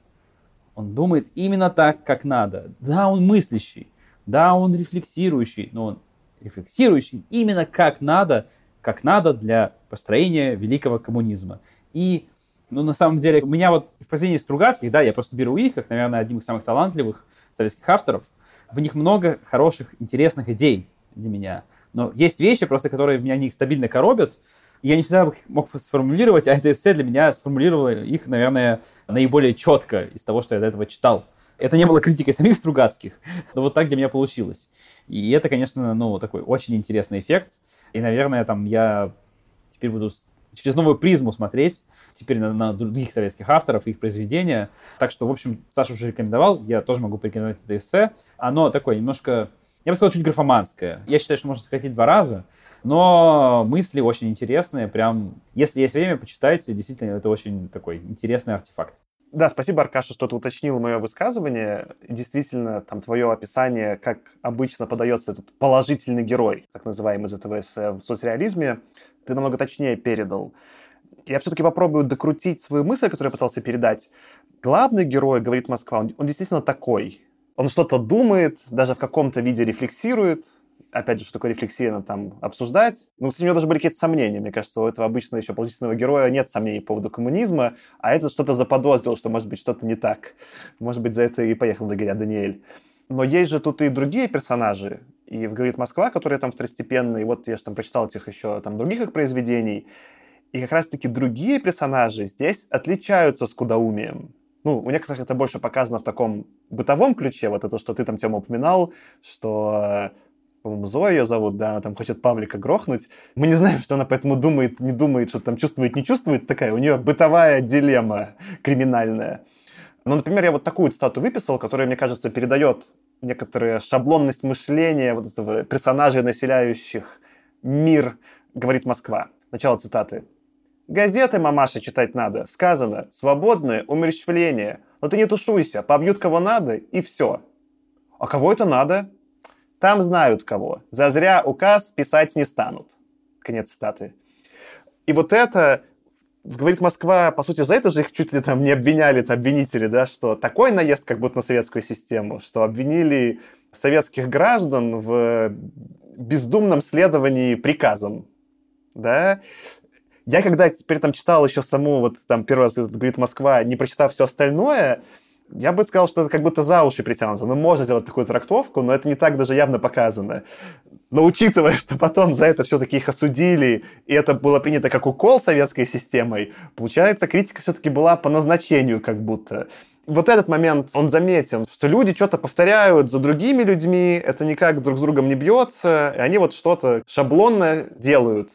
[SPEAKER 3] Он думает именно так, как надо. Да, он мыслящий, да, он рефлексирующий, но он рефлексирующий именно как надо — как надо для построения великого коммунизма. И, ну, на самом деле, у меня вот в произведении Стругацких, да, я просто беру их, как, наверное, одним из самых талантливых советских авторов, в них много хороших, интересных идей для меня. Но есть вещи просто, которые меня них стабильно коробят, я не всегда мог сформулировать, а это эссе для меня сформулировало их, наверное, наиболее четко из того, что я до этого читал. Это не было критикой самих Стругацких, но вот так для меня получилось. И это, конечно, ну, такой очень интересный эффект. И, наверное, там я теперь буду через новую призму смотреть теперь на, на других советских авторов, их произведения. Так что, в общем, Саша уже рекомендовал, я тоже могу порекомендовать это эссе. Оно такое немножко, я бы сказал, чуть графоманское. Я считаю, что можно сократить два раза, но мысли очень интересные. Прям, если есть время, почитайте. Действительно, это очень такой интересный артефакт.
[SPEAKER 2] Да, спасибо, Аркаша, что ты уточнил мое высказывание. Действительно, там твое описание, как обычно подается этот положительный герой, так называемый из этого эссе в соцреализме, ты намного точнее передал. Я все-таки попробую докрутить свою мысль, которую я пытался передать. Главный герой, говорит Москва, он, он действительно такой. Он что-то думает, даже в каком-то виде рефлексирует, опять же, что такое рефлексия, надо там обсуждать. Ну, кстати, у него даже были какие-то сомнения. Мне кажется, у этого обычно еще положительного героя нет сомнений по поводу коммунизма, а этот что-то заподозрил, что, может быть, что-то не так. Может быть, за это и поехал до горя Даниэль. Но есть же тут и другие персонажи. И в «Говорит Москва», которые там второстепенные, вот я же там прочитал этих еще там других их произведений. И как раз-таки другие персонажи здесь отличаются скудоумием. Ну, у некоторых это больше показано в таком бытовом ключе, вот это, что ты там, Тёма, упоминал, что по-моему, Зоя ее зовут, да, она там хочет Павлика грохнуть. Мы не знаем, что она поэтому думает, не думает, что там чувствует, не чувствует. Такая у нее бытовая дилемма криминальная. Ну, например, я вот такую цитату выписал, которая, мне кажется, передает некоторую шаблонность мышления вот этого персонажей, населяющих мир, говорит Москва. Начало цитаты. «Газеты, мамаша, читать надо. Сказано. Свободное умерщвление. Но ты не тушуйся. Побьют кого надо, и все». «А кого это надо?» Там знают кого. Зазря указ писать не станут. Конец цитаты. И вот это, говорит Москва, по сути, за это же их чуть ли там не обвиняли, это обвинители, да, что такой наезд как будто на советскую систему, что обвинили советских граждан в бездумном следовании приказам, да, я когда теперь там читал еще саму, вот там первый раз говорит Москва, не прочитав все остальное, я бы сказал, что это как будто за уши притянуто. Ну, можно сделать такую трактовку, но это не так даже явно показано. Но учитывая, что потом за это все-таки их осудили, и это было принято как укол советской системой, получается, критика все-таки была по назначению как будто. Вот этот момент, он заметен, что люди что-то повторяют за другими людьми, это никак друг с другом не бьется, и они вот что-то шаблонно делают.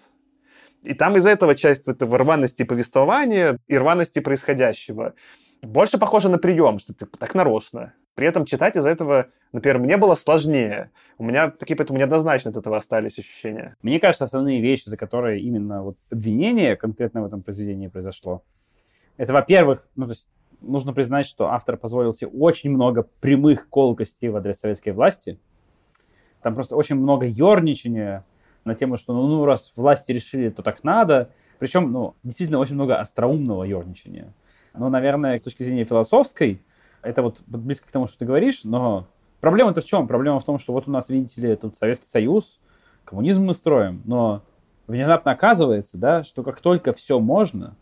[SPEAKER 2] И там из-за этого часть этого рваности повествования и рваности происходящего больше похоже на прием, что ты так нарочно. При этом читать из-за этого, например, мне было сложнее. У меня такие поэтому неоднозначно от этого остались ощущения.
[SPEAKER 3] Мне кажется, основные вещи, за которые именно вот обвинение конкретно в этом произведении произошло, это, во-первых, ну, то есть нужно признать, что автор позволил себе очень много прямых колкостей в адрес советской власти. Там просто очень много ерничания на тему, что ну, ну раз власти решили, то так надо. Причем, ну, действительно очень много остроумного ерничания. Но, наверное, с точки зрения философской, это вот близко к тому, что ты говоришь, но проблема-то в чем? Проблема в том, что вот у нас, видите ли, тут Советский Союз, коммунизм мы строим, но внезапно оказывается, да, что как только все можно,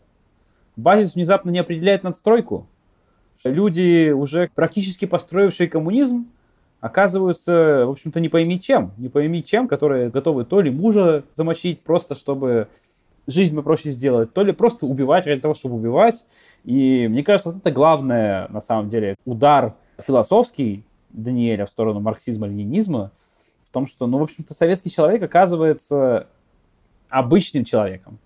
[SPEAKER 3] базис внезапно не определяет надстройку. Люди, уже практически построившие коммунизм, оказываются, в общем-то, не пойми чем. Не пойми чем, которые готовы то ли мужа замочить, просто чтобы жизнь попроще сделать, то ли просто убивать ради того, чтобы убивать. И мне кажется, вот это главное, на самом деле, удар философский Даниэля в сторону марксизма-ленинизма в том, что, ну, в общем-то, советский человек оказывается обычным человеком.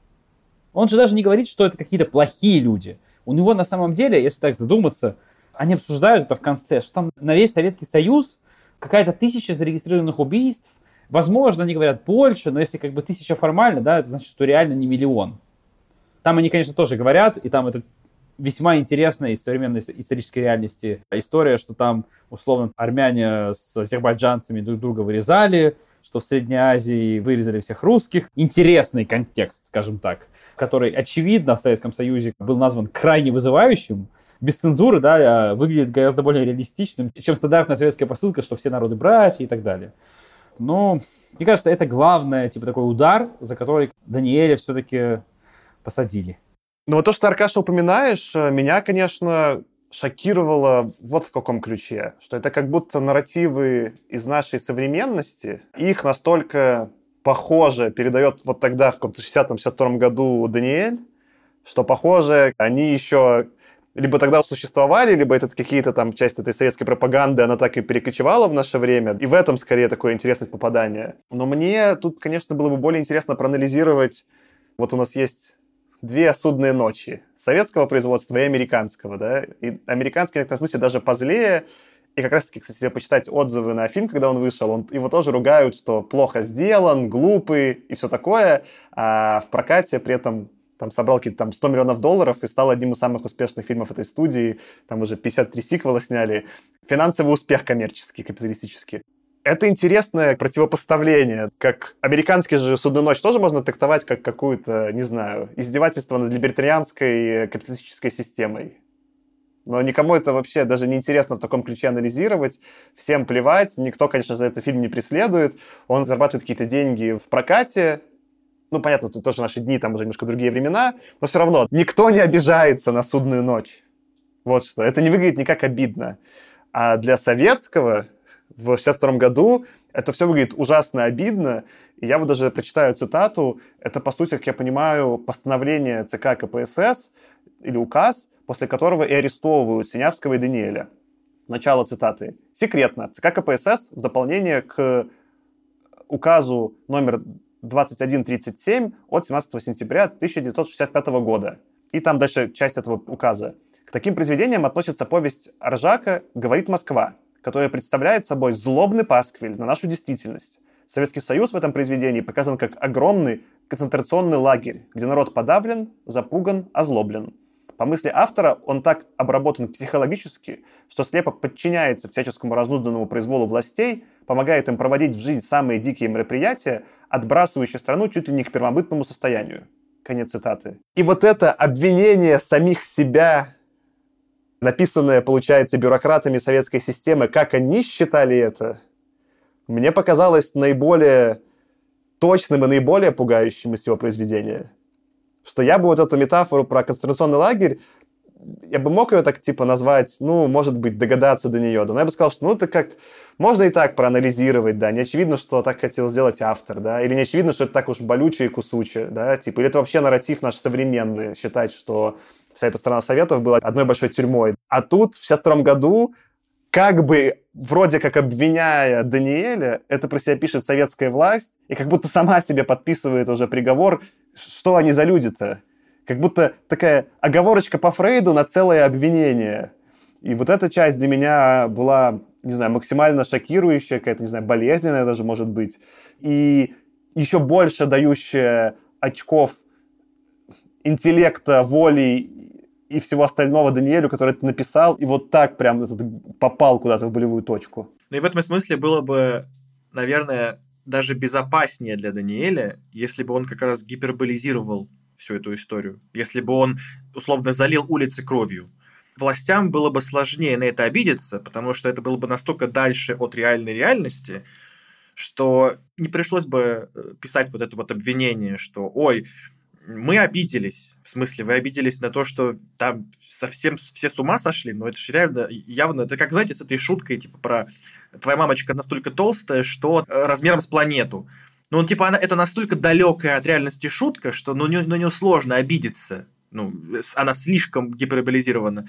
[SPEAKER 3] Он же даже не говорит, что это какие-то плохие люди. У него на самом деле, если так задуматься, они обсуждают это в конце, что там на весь Советский Союз какая-то тысяча зарегистрированных убийств, Возможно, они говорят больше, но если как бы тысяча формально, да, это значит, что реально не миллион. Там они, конечно, тоже говорят, и там это весьма интересная из современной исторической реальности история, что там, условно, армяне с азербайджанцами друг друга вырезали, что в Средней Азии вырезали всех русских. Интересный контекст, скажем так, который, очевидно, в Советском Союзе был назван крайне вызывающим, без цензуры, да, а выглядит гораздо более реалистичным, чем стандартная советская посылка, что все народы братья и так далее. Но, мне кажется, это главное, типа, такой удар, за который Даниэля все-таки посадили.
[SPEAKER 2] Ну, вот то, что, Аркаша, упоминаешь, э, меня, конечно, шокировало вот в каком ключе, что это как будто нарративы из нашей современности, их настолько похоже передает вот тогда, в каком-то 60-62 году Даниэль, что, похоже, они еще либо тогда существовали, либо это какие-то там части этой советской пропаганды, она так и перекочевала в наше время. И в этом скорее такое интересное попадание. Но мне тут, конечно, было бы более интересно проанализировать. Вот у нас есть две судные ночи. Советского производства и американского, да. И американский в некотором смысле даже позлее. И как раз-таки, кстати, если почитать отзывы на фильм, когда он вышел, он, его тоже ругают, что плохо сделан, глупый и все такое. А в прокате при этом там собрал какие-то там 100 миллионов долларов и стал одним из самых успешных фильмов этой студии. Там уже 53 сиквела сняли. Финансовый успех коммерческий, капиталистический. Это интересное противопоставление. Как американский же «Судную ночь» тоже можно трактовать как какую-то, не знаю, издевательство над либертарианской капиталистической системой. Но никому это вообще даже не интересно в таком ключе анализировать. Всем плевать. Никто, конечно, за этот фильм не преследует. Он зарабатывает какие-то деньги в прокате, ну, понятно, это тоже наши дни, там уже немножко другие времена, но все равно никто не обижается на судную ночь. Вот что. Это не выглядит никак обидно. А для советского в 62 году это все выглядит ужасно обидно. И я вот даже прочитаю цитату. Это, по сути, как я понимаю, постановление ЦК КПСС или указ, после которого и арестовывают Синявского и Даниэля. Начало цитаты. Секретно. ЦК КПСС в дополнение к указу номер 2137 от 17 сентября 1965 года. И там дальше часть этого указа. К таким произведениям относится повесть Аржака «Говорит Москва», которая представляет собой злобный пасквиль на нашу действительность. Советский Союз в этом произведении показан как огромный концентрационный лагерь, где народ подавлен, запуган, озлоблен. По мысли автора, он так обработан психологически, что слепо подчиняется всяческому разнузданному произволу властей, помогает им проводить в жизнь самые дикие мероприятия, отбрасывающие страну чуть ли не к первобытному состоянию. Конец цитаты. И вот это обвинение самих себя, написанное, получается, бюрократами советской системы, как они считали это, мне показалось наиболее точным и наиболее пугающим из всего произведения что я бы вот эту метафору про концентрационный лагерь, я бы мог ее так, типа, назвать, ну, может быть, догадаться до нее, да, но я бы сказал, что, ну, это как, можно и так проанализировать, да, не очевидно, что так хотел сделать автор, да, или не очевидно, что это так уж болючее и кусучее, да, типа, или это вообще нарратив наш современный, считать, что вся эта страна Советов была одной большой тюрьмой. А тут, в 62 году, как бы вроде как обвиняя Даниэля, это про себя пишет советская власть, и как будто сама себе подписывает уже приговор, что они за люди-то? Как будто такая оговорочка по Фрейду на целое обвинение. И вот эта часть для меня была, не знаю, максимально шокирующая, какая-то, не знаю, болезненная даже, может быть. И еще больше дающая очков интеллекта, воли и всего остального Даниэлю, который это написал, и вот так прям этот попал куда-то в болевую точку.
[SPEAKER 4] Ну и в этом смысле было бы, наверное, даже безопаснее для Даниэля, если бы он как раз гиперболизировал всю эту историю, если бы он условно залил улицы кровью. Властям было бы сложнее на это обидеться, потому что это было бы настолько дальше от реальной реальности, что не пришлось бы э, писать вот это вот обвинение, что «Ой, мы обиделись. В смысле, вы обиделись на то, что там совсем все с ума сошли, но это же реально явно, это как, знаете, с этой шуткой, типа, про твоя мамочка настолько толстая, что э, размером с планету. Ну, он, типа, она, это настолько далекая от реальности шутка, что ну, на нее сложно обидеться. Ну, она слишком гиперболизирована.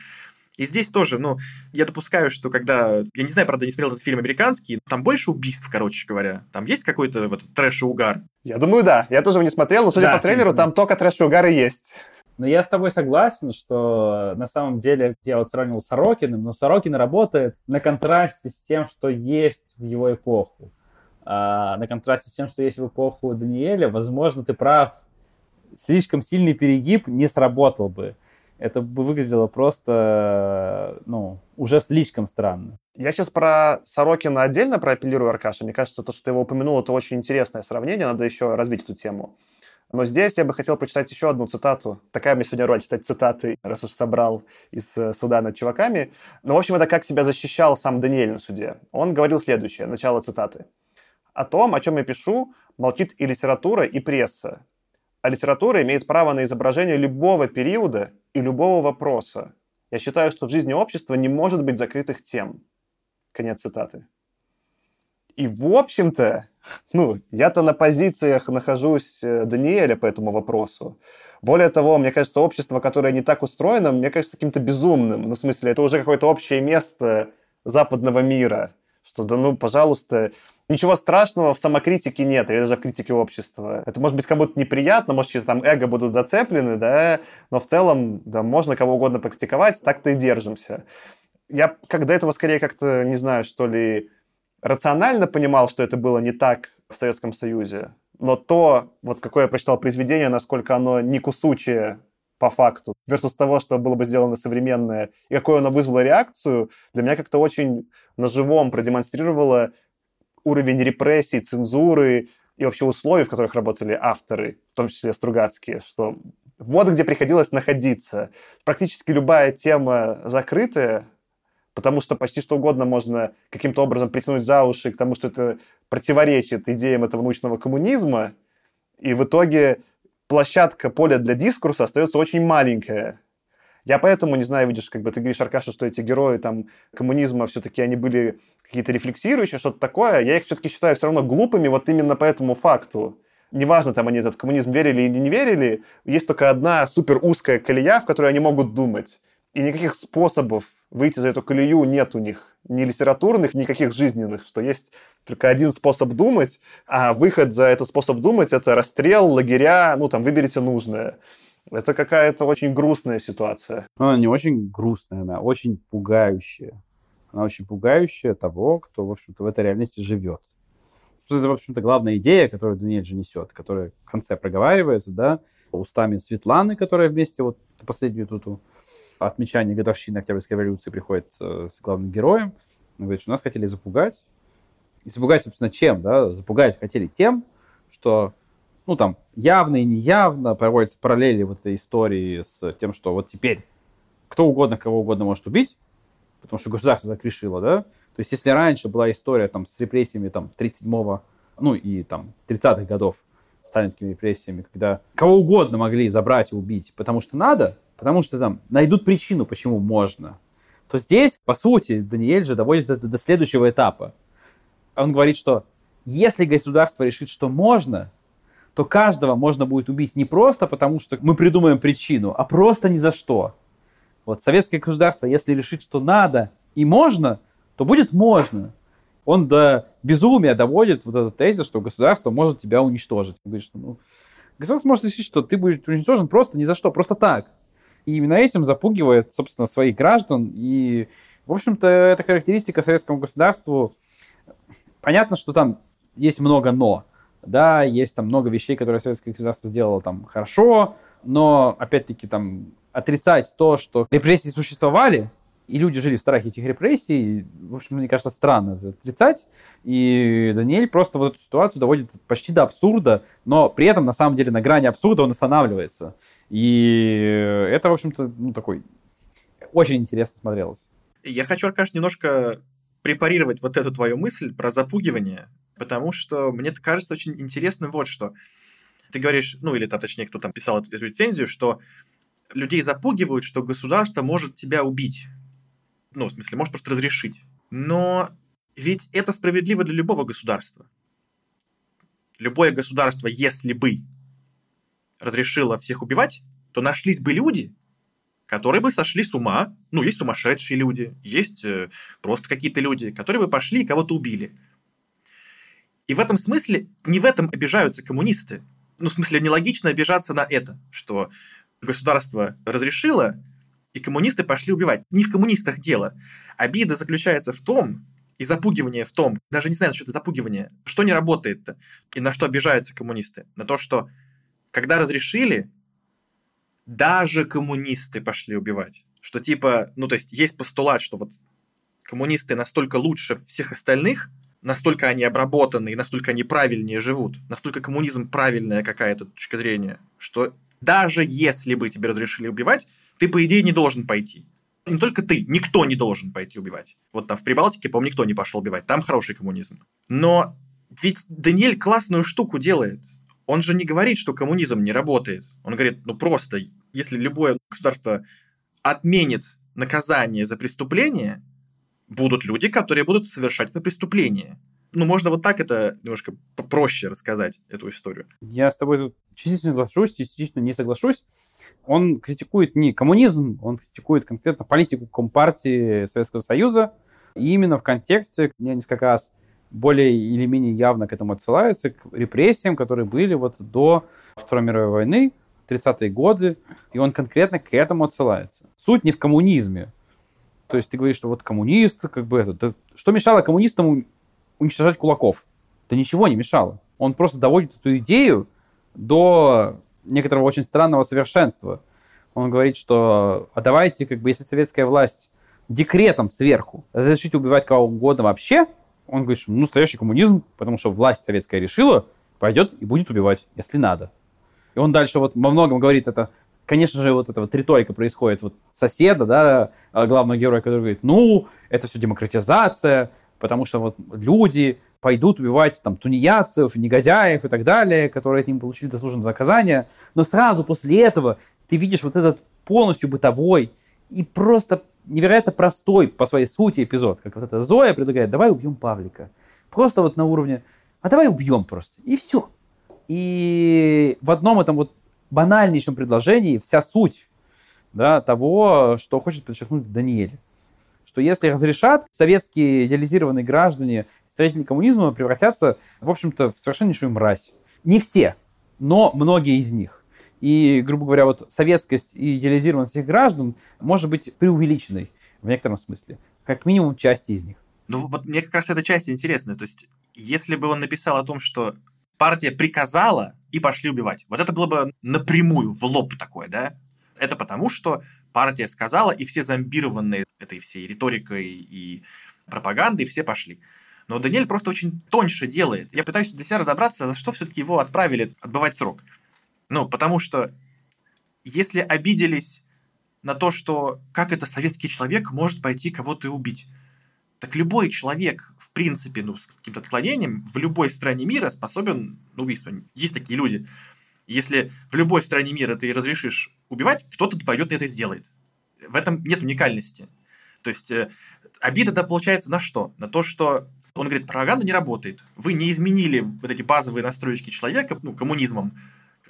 [SPEAKER 4] И здесь тоже, ну, я допускаю, что когда... Я не знаю, правда, не смотрел этот фильм американский, там больше убийств, короче говоря. Там есть какой-то вот трэш и угар?
[SPEAKER 2] Я думаю, да. Я тоже его не смотрел, но, судя да, по трейлеру, там только трэш и угар и есть.
[SPEAKER 3] Но я с тобой согласен, что на самом деле я вот сравнивал с Сорокиным, но Сорокин работает на контрасте с тем, что есть в его эпоху. А, на контрасте с тем, что есть в эпоху Даниэля, возможно, ты прав, слишком сильный перегиб не сработал бы это бы выглядело просто, ну, уже слишком странно.
[SPEAKER 2] Я сейчас про Сорокина отдельно проапеллирую, Аркаша. Мне кажется, то, что ты его упомянул, это очень интересное сравнение, надо еще развить эту тему. Но здесь я бы хотел прочитать еще одну цитату. Такая мне сегодня роль читать цитаты, раз уж собрал из э, суда над чуваками. Но, в общем, это как себя защищал сам Даниэль на суде. Он говорил следующее, начало цитаты. «О том, о чем я пишу, молчит и литература, и пресса. А литература имеет право на изображение любого периода и любого вопроса. Я считаю, что в жизни общества не может быть закрытых тем. Конец цитаты. И, в общем-то, ну, я-то на позициях нахожусь э, Даниэля по этому вопросу. Более того, мне кажется, общество, которое не так устроено, мне кажется каким-то безумным. Ну, в смысле, это уже какое-то общее место западного мира, что да ну, пожалуйста, ничего страшного в самокритике нет, или даже в критике общества. Это может быть как будто неприятно, может, чьи-то там эго будут зацеплены, да, но в целом, да, можно кого угодно практиковать, так-то и держимся. Я до этого скорее как-то, не знаю, что ли, рационально понимал, что это было не так в Советском Союзе, но то, вот какое я прочитал произведение, насколько оно не кусучее по факту, versus того, что было бы сделано современное, и какую оно вызвало реакцию, для меня как-то очень на живом продемонстрировало уровень репрессий, цензуры и вообще условий, в которых работали авторы, в том числе Стругацкие, что вот где приходилось находиться. Практически любая тема закрытая, потому что почти что угодно можно каким-то образом притянуть за уши к тому, что это противоречит идеям этого научного коммунизма, и в итоге площадка, поле для дискурса остается очень маленькая. Я поэтому, не знаю, видишь, как бы ты говоришь, Аркаша, что эти герои там коммунизма все-таки они были какие-то рефлексирующие, что-то такое. Я их все-таки считаю все равно глупыми вот именно по этому факту. Неважно, там они этот коммунизм верили или не верили, есть только одна супер узкая колея, в которой они могут думать. И никаких способов выйти за эту колею нет у них. Ни литературных, никаких жизненных, что есть только один способ думать, а выход за этот способ думать – это расстрел, лагеря, ну, там, выберите нужное. Это какая-то очень грустная ситуация.
[SPEAKER 3] Ну, она не очень грустная, она очень пугающая. Она очень пугающая того, кто, в общем-то, в этой реальности живет. Это, в общем-то, главная идея, которую Даниэль же несет, которая в конце проговаривается, да, устами Светланы, которая вместе вот последнюю тут отмечание годовщины Октябрьской революции приходит э, с главным героем. Он говорит, что нас хотели запугать. И запугать, собственно, чем? Да? Запугать хотели тем, что, ну, там, явно и неявно проводятся параллели в этой истории с тем, что вот теперь кто угодно кого угодно может убить, потому что государство так решило, да? То есть, если раньше была история там с репрессиями там 37-го, ну и там 30-х годов, сталинскими репрессиями, когда кого угодно могли забрать и убить, потому что надо, потому что там найдут причину, почему можно, то здесь, по сути, Даниэль же доводит это до следующего этапа. Он говорит, что если государство решит, что можно, то каждого можно будет убить не просто потому, что мы придумаем причину, а просто ни за что. Вот советское государство, если решит, что надо и можно, то будет можно. Он до безумия доводит вот этот тезис, что государство может тебя уничтожить. Он говорит, что ну, государство может решить, что ты будешь уничтожен просто ни за что, просто так. И именно этим запугивает, собственно, своих граждан. И, в общем-то, эта характеристика советскому государству. Понятно, что там есть много «но». Да, есть там много вещей, которые советское государство сделало там хорошо, но, опять-таки, там отрицать то, что репрессии существовали, и люди жили в страхе этих репрессий, в общем, мне кажется, странно это отрицать. И Даниэль просто вот эту ситуацию доводит почти до абсурда, но при этом, на самом деле, на грани абсурда он останавливается. И это, в общем-то, ну, такой очень интересно смотрелось.
[SPEAKER 4] Я хочу, Аркаш, немножко препарировать вот эту твою мысль про запугивание, потому что мне кажется очень интересным вот что. Ты говоришь, ну или там, точнее, кто там писал эту рецензию, что людей запугивают, что государство может тебя убить. Ну, в смысле, может просто разрешить. Но ведь это справедливо для любого государства. Любое государство, если бы разрешило всех убивать, то нашлись бы люди, которые бы сошли с ума. Ну, есть сумасшедшие люди, есть э, просто какие-то люди, которые бы пошли и кого-то убили. И в этом смысле не в этом обижаются коммунисты. Ну, в смысле, нелогично обижаться на это, что государство разрешило, и коммунисты пошли убивать. Не в коммунистах дело. Обида заключается в том, и запугивание в том, даже не знаю, что это запугивание, что не работает-то, и на что обижаются коммунисты. На то, что когда разрешили, даже коммунисты пошли убивать. Что типа, ну то есть есть постулат, что вот коммунисты настолько лучше всех остальных, настолько они обработаны и настолько они правильнее живут, настолько коммунизм правильная какая-то точка зрения, что даже если бы тебе разрешили убивать, ты, по идее, не должен пойти. Не только ты, никто не должен пойти убивать. Вот там в Прибалтике, по-моему, никто не пошел убивать. Там хороший коммунизм. Но ведь Даниэль классную штуку делает. Он же не говорит, что коммунизм не работает. Он говорит, ну просто, если любое государство отменит наказание за преступление, будут люди, которые будут совершать это преступление. Ну, можно вот так это немножко проще рассказать, эту историю.
[SPEAKER 3] Я с тобой тут частично соглашусь, частично не соглашусь. Он критикует не коммунизм, он критикует конкретно политику Компартии Советского Союза. И именно в контексте, я несколько раз более или менее явно к этому отсылается, к репрессиям, которые были вот до Второй мировой войны, 30-е годы, и он конкретно к этому отсылается. Суть не в коммунизме. То есть ты говоришь, что вот коммунист, как бы это... Да что мешало коммунистам уничтожать кулаков? Да ничего не мешало. Он просто доводит эту идею до некоторого очень странного совершенства. Он говорит, что а давайте, как бы, если советская власть декретом сверху разрешить убивать кого угодно вообще, он говорит, что ну, настоящий коммунизм, потому что власть советская решила, пойдет и будет убивать, если надо. И он дальше вот во многом говорит это, конечно же, вот эта вот риторика происходит вот соседа, да, главного героя, который говорит, ну, это все демократизация, потому что вот люди пойдут убивать там тунеядцев, негодяев и так далее, которые от них получили заслуженное наказание. Но сразу после этого ты видишь вот этот полностью бытовой и просто невероятно простой по своей сути эпизод, как вот эта Зоя предлагает, давай убьем Павлика. Просто вот на уровне, а давай убьем просто. И все. И в одном этом вот банальнейшем предложении вся суть да, того, что хочет подчеркнуть Даниэль. Что если разрешат, советские идеализированные граждане, строители коммунизма превратятся, в общем-то, в совершеннейшую мразь. Не все, но многие из них. И, грубо говоря, вот советскость и идеализированность этих граждан может быть преувеличенной в некотором смысле. Как минимум часть из них.
[SPEAKER 4] Ну вот мне как раз эта часть интересная. То есть если бы он написал о том, что партия приказала и пошли убивать, вот это было бы напрямую, в лоб такое, да? Это потому, что партия сказала, и все зомбированные этой всей риторикой и пропагандой все пошли. Но Даниэль просто очень тоньше делает. Я пытаюсь для себя разобраться, за что все-таки его отправили отбывать срок. Ну, потому что если обиделись на то, что как это советский человек может пойти кого-то и убить, так любой человек, в принципе, ну, с каким-то отклонением, в любой стране мира способен на убийство. Есть такие люди. Если в любой стране мира ты разрешишь убивать, кто-то пойдет и это сделает. В этом нет уникальности. То есть э, обида да, получается на что? На то, что он говорит, пропаганда не работает. Вы не изменили вот эти базовые настройки человека, ну, коммунизмом,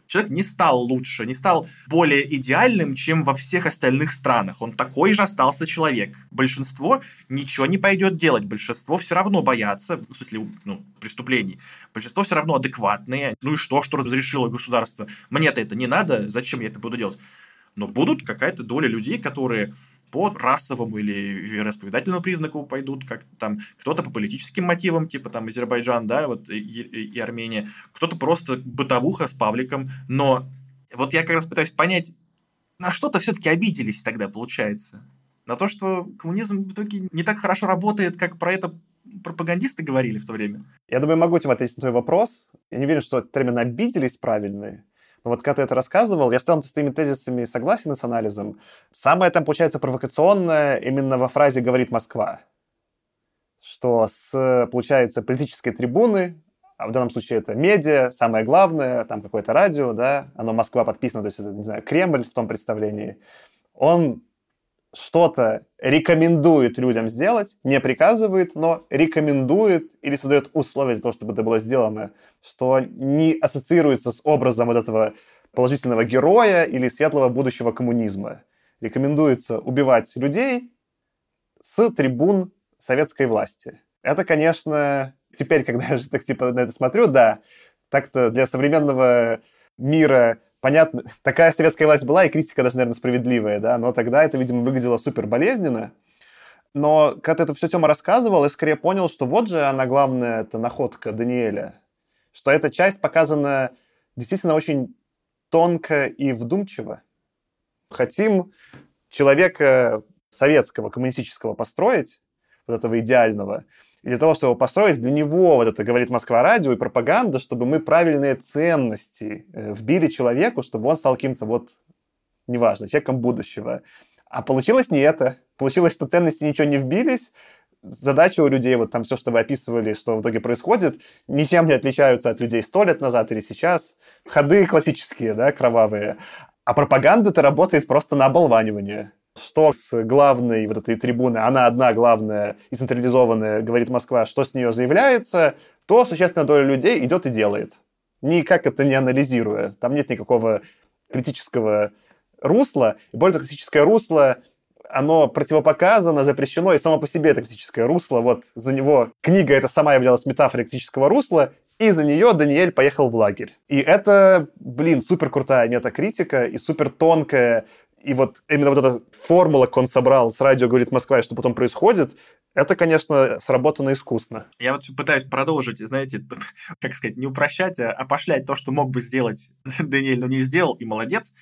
[SPEAKER 4] человек не стал лучше, не стал более идеальным, чем во всех остальных странах. Он такой же остался человек. Большинство ничего не пойдет делать. Большинство все равно боятся, в смысле, ну, преступлений. Большинство все равно адекватные. Ну и что, что разрешило государство? Мне-то это не надо, зачем я это буду делать? Но будут какая-то доля людей, которые по расовому или вероисповедательному признаку пойдут, как там кто-то по политическим мотивам, типа там Азербайджан, да, вот и, и, и Армения, кто-то просто бытовуха с Павликом, но вот я как раз пытаюсь понять, на что-то все-таки обиделись тогда, получается. На то, что коммунизм в итоге не так хорошо работает, как про это пропагандисты говорили в то время.
[SPEAKER 2] Я думаю, могу тебе ответить на твой вопрос. Я не уверен, что термин «обиделись» правильный. Но вот когда ты это рассказывал, я в целом с твоими тезисами согласен и с анализом. Самое там получается провокационное именно во фразе «говорит Москва». Что с, получается, политической трибуны, а в данном случае это медиа, самое главное, там какое-то радио, да, оно Москва подписано, то есть это, не знаю, Кремль в том представлении, он что-то рекомендует людям сделать, не приказывает, но рекомендует или создает условия для того, чтобы это было сделано, что не ассоциируется с образом вот этого положительного героя или светлого будущего коммунизма. Рекомендуется убивать людей с трибун советской власти. Это, конечно, теперь, когда я же так типа на это смотрю, да, так-то для современного мира понятно, [laughs] такая советская власть была, и критика даже, наверное, справедливая, да, но тогда это, видимо, выглядело супер болезненно. Но когда это все Тёма рассказывал, я скорее понял, что вот же она главная, это находка Даниэля, что эта часть показана действительно очень тонко и вдумчиво. Хотим человека советского, коммунистического построить, вот этого идеального, и для того, чтобы построить для него, вот это говорит Москва-радио и пропаганда, чтобы мы правильные ценности э, вбили человеку, чтобы он стал каким-то вот, неважно, человеком будущего. А получилось не это. Получилось, что ценности ничего не вбились, задача у людей, вот там все, что вы описывали, что в итоге происходит, ничем не отличаются от людей сто лет назад или сейчас. Ходы классические, да, кровавые. А пропаганда-то работает просто на оболванивание что с главной вот этой трибуны, она одна главная и централизованная, говорит Москва, что с нее заявляется, то существенная доля людей идет и делает. Никак это не анализируя. Там нет никакого критического русла. И более того, критическое русло оно противопоказано, запрещено, и само по себе это критическое русло. Вот за него книга эта сама являлась метафорой критического русла, и за нее Даниэль поехал в лагерь. И это, блин, супер крутая метакритика и супер тонкая. И вот именно вот эта формула, как он собрал с радио «Говорит Москва», и что потом происходит, это, конечно, сработано искусно.
[SPEAKER 4] Я вот пытаюсь продолжить, знаете, [laughs] как сказать, не упрощать, а опошлять то, что мог бы сделать [laughs] Даниэль, но не сделал, и молодец.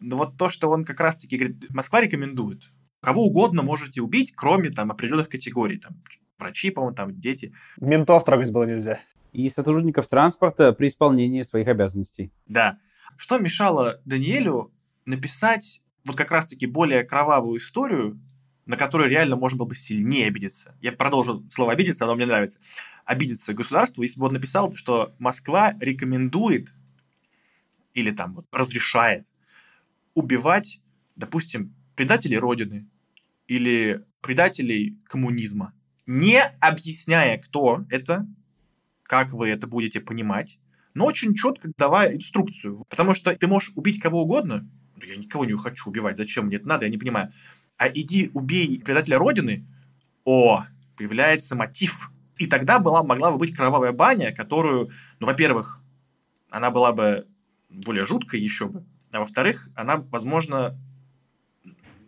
[SPEAKER 4] Но вот то, что он как раз-таки говорит, Москва рекомендует. Кого угодно можете убить, кроме там определенных категорий. Там, врачи, по-моему, там дети.
[SPEAKER 2] Ментов трогать было нельзя.
[SPEAKER 3] И сотрудников транспорта при исполнении своих обязанностей.
[SPEAKER 4] Да. Что мешало Даниэлю написать вот как раз-таки более кровавую историю, на которую реально можно было бы сильнее обидеться. Я продолжу слово «обидеться», оно мне нравится. Обидеться государству, если бы он написал, что Москва рекомендует или там вот разрешает убивать, допустим, предателей Родины или предателей коммунизма, не объясняя, кто это, как вы это будете понимать, но очень четко давая инструкцию. Потому что ты можешь убить кого угодно, но я никого не хочу убивать, зачем мне это надо, я не понимаю. А иди убей предателя Родины, о, появляется мотив. И тогда была, могла бы быть кровавая баня, которую, ну, во-первых, она была бы более жуткой еще бы, а во-вторых, она, возможно,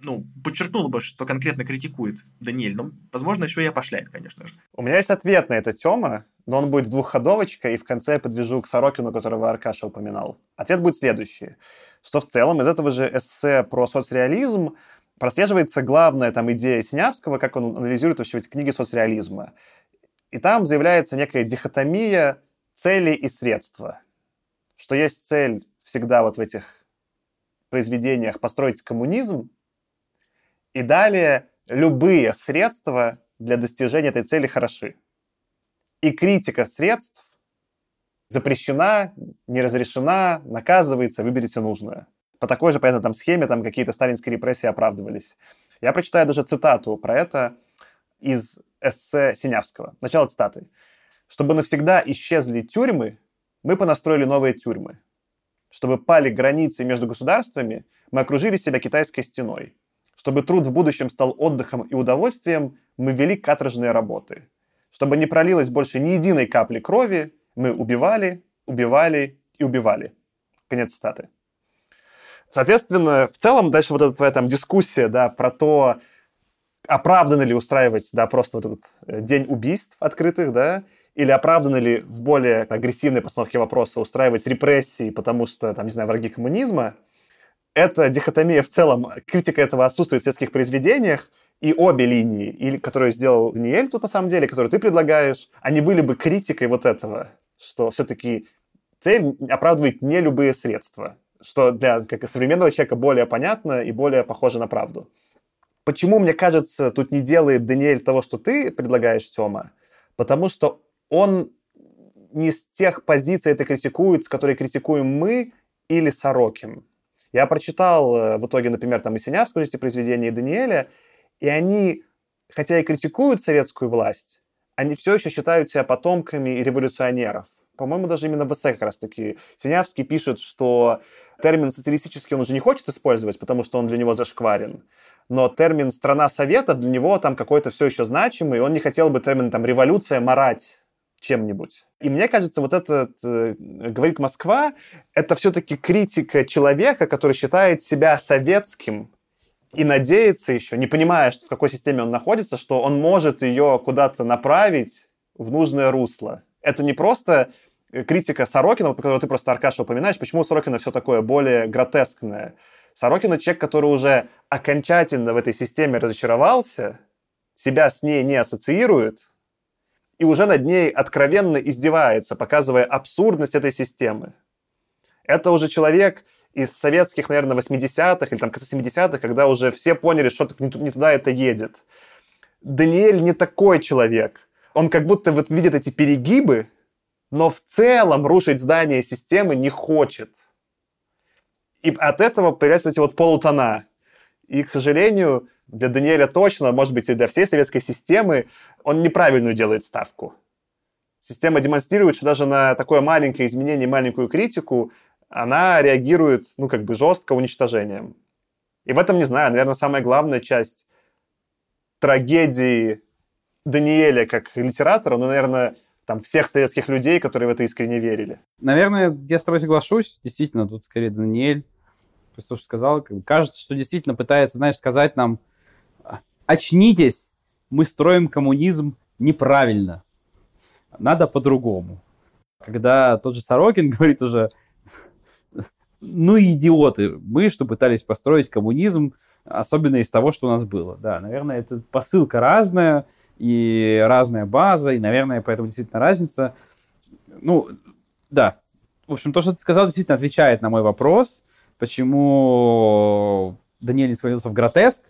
[SPEAKER 4] ну, подчеркнула бы, что конкретно критикует Даниэль, но, возможно, еще и опошляет, конечно же.
[SPEAKER 2] У меня есть ответ на это, Тёма, но он будет двухходовочкой, и в конце я подвяжу к Сорокину, которого Аркаша упоминал. Ответ будет следующий, что в целом из этого же эссе про соцреализм прослеживается главная там идея Синявского, как он анализирует вообще эти книги соцреализма. И там заявляется некая дихотомия цели и средства. Что есть цель всегда вот в этих произведениях построить коммунизм, и далее любые средства для достижения этой цели хороши. И критика средств запрещена, не разрешена, наказывается, выберите нужное. По такой же, понятно, там схеме там какие-то сталинские репрессии оправдывались. Я прочитаю даже цитату про это из эссе Синявского. Начало цитаты. «Чтобы навсегда исчезли тюрьмы, мы понастроили новые тюрьмы чтобы пали границы между государствами, мы окружили себя китайской стеной. Чтобы труд в будущем стал отдыхом и удовольствием, мы вели каторжные работы. Чтобы не пролилось больше ни единой капли крови, мы убивали, убивали и убивали. Конец цитаты. Соответственно, в целом дальше вот эта твоя там дискуссия, да, про то, оправданно ли устраивать, да, просто вот этот э, день убийств открытых, да, или оправдано ли в более агрессивной постановке вопроса устраивать репрессии, потому что, там, не знаю, враги коммунизма, эта дихотомия в целом, критика этого отсутствует в светских произведениях, и обе линии, или, которые сделал Даниэль тут на самом деле, которые ты предлагаешь, они были бы критикой вот этого, что все-таки цель оправдывает не любые средства, что для как и современного человека более понятно и более похоже на правду. Почему, мне кажется, тут не делает Даниэль того, что ты предлагаешь, Тёма? Потому что он не с тех позиций это критикует, с которой критикуем мы или Сорокин. Я прочитал э, в итоге, например, там и Синявского эти произведения, Даниэля, и они, хотя и критикуют советскую власть, они все еще считают себя потомками революционеров. По-моему, даже именно в эссе как раз-таки Синявский пишет, что термин «социалистический» он уже не хочет использовать, потому что он для него зашкварен. Но термин «страна советов» для него там какой-то все еще значимый, он не хотел бы термин там «революция» марать чем-нибудь. И мне кажется, вот этот э, «Говорит Москва» — это все-таки критика человека, который считает себя советским и надеется еще, не понимая, что в какой системе он находится, что он может ее куда-то направить в нужное русло. Это не просто критика Сорокина, по которой ты просто, Аркаша, упоминаешь, почему у Сорокина все такое более гротескное. Сорокин человек, который уже окончательно в этой системе разочаровался, себя с ней не ассоциирует, и уже над ней откровенно издевается, показывая абсурдность этой системы. Это уже человек из советских, наверное, 80-х или там 70-х, когда уже все поняли, что не туда это едет. Даниэль не такой человек. Он как будто вот видит эти перегибы, но в целом рушить здание системы не хочет. И от этого появляются эти вот полутона. И, к сожалению, для Даниэля точно, может быть, и для всей советской системы, он неправильную делает ставку. Система демонстрирует, что даже на такое маленькое изменение, маленькую критику, она реагирует, ну, как бы жестко уничтожением. И в этом, не знаю, наверное, самая главная часть трагедии Даниэля как литератора, ну, наверное, там всех советских людей, которые в это искренне верили.
[SPEAKER 3] Наверное, я с тобой соглашусь. Действительно, тут скорее Даниэль, то, что сказал, кажется, что действительно пытается, знаешь, сказать нам, очнитесь, мы строим коммунизм неправильно. Надо по-другому. Когда тот же Сорокин [laughs] говорит уже, ну идиоты, мы, что пытались построить коммунизм, особенно из того, что у нас было. Да, наверное, это посылка разная, и разная база, и, наверное, поэтому действительно разница. Ну, да. В общем, то, что ты сказал, действительно отвечает на мой вопрос, почему Даниэль не свалился в гротеск,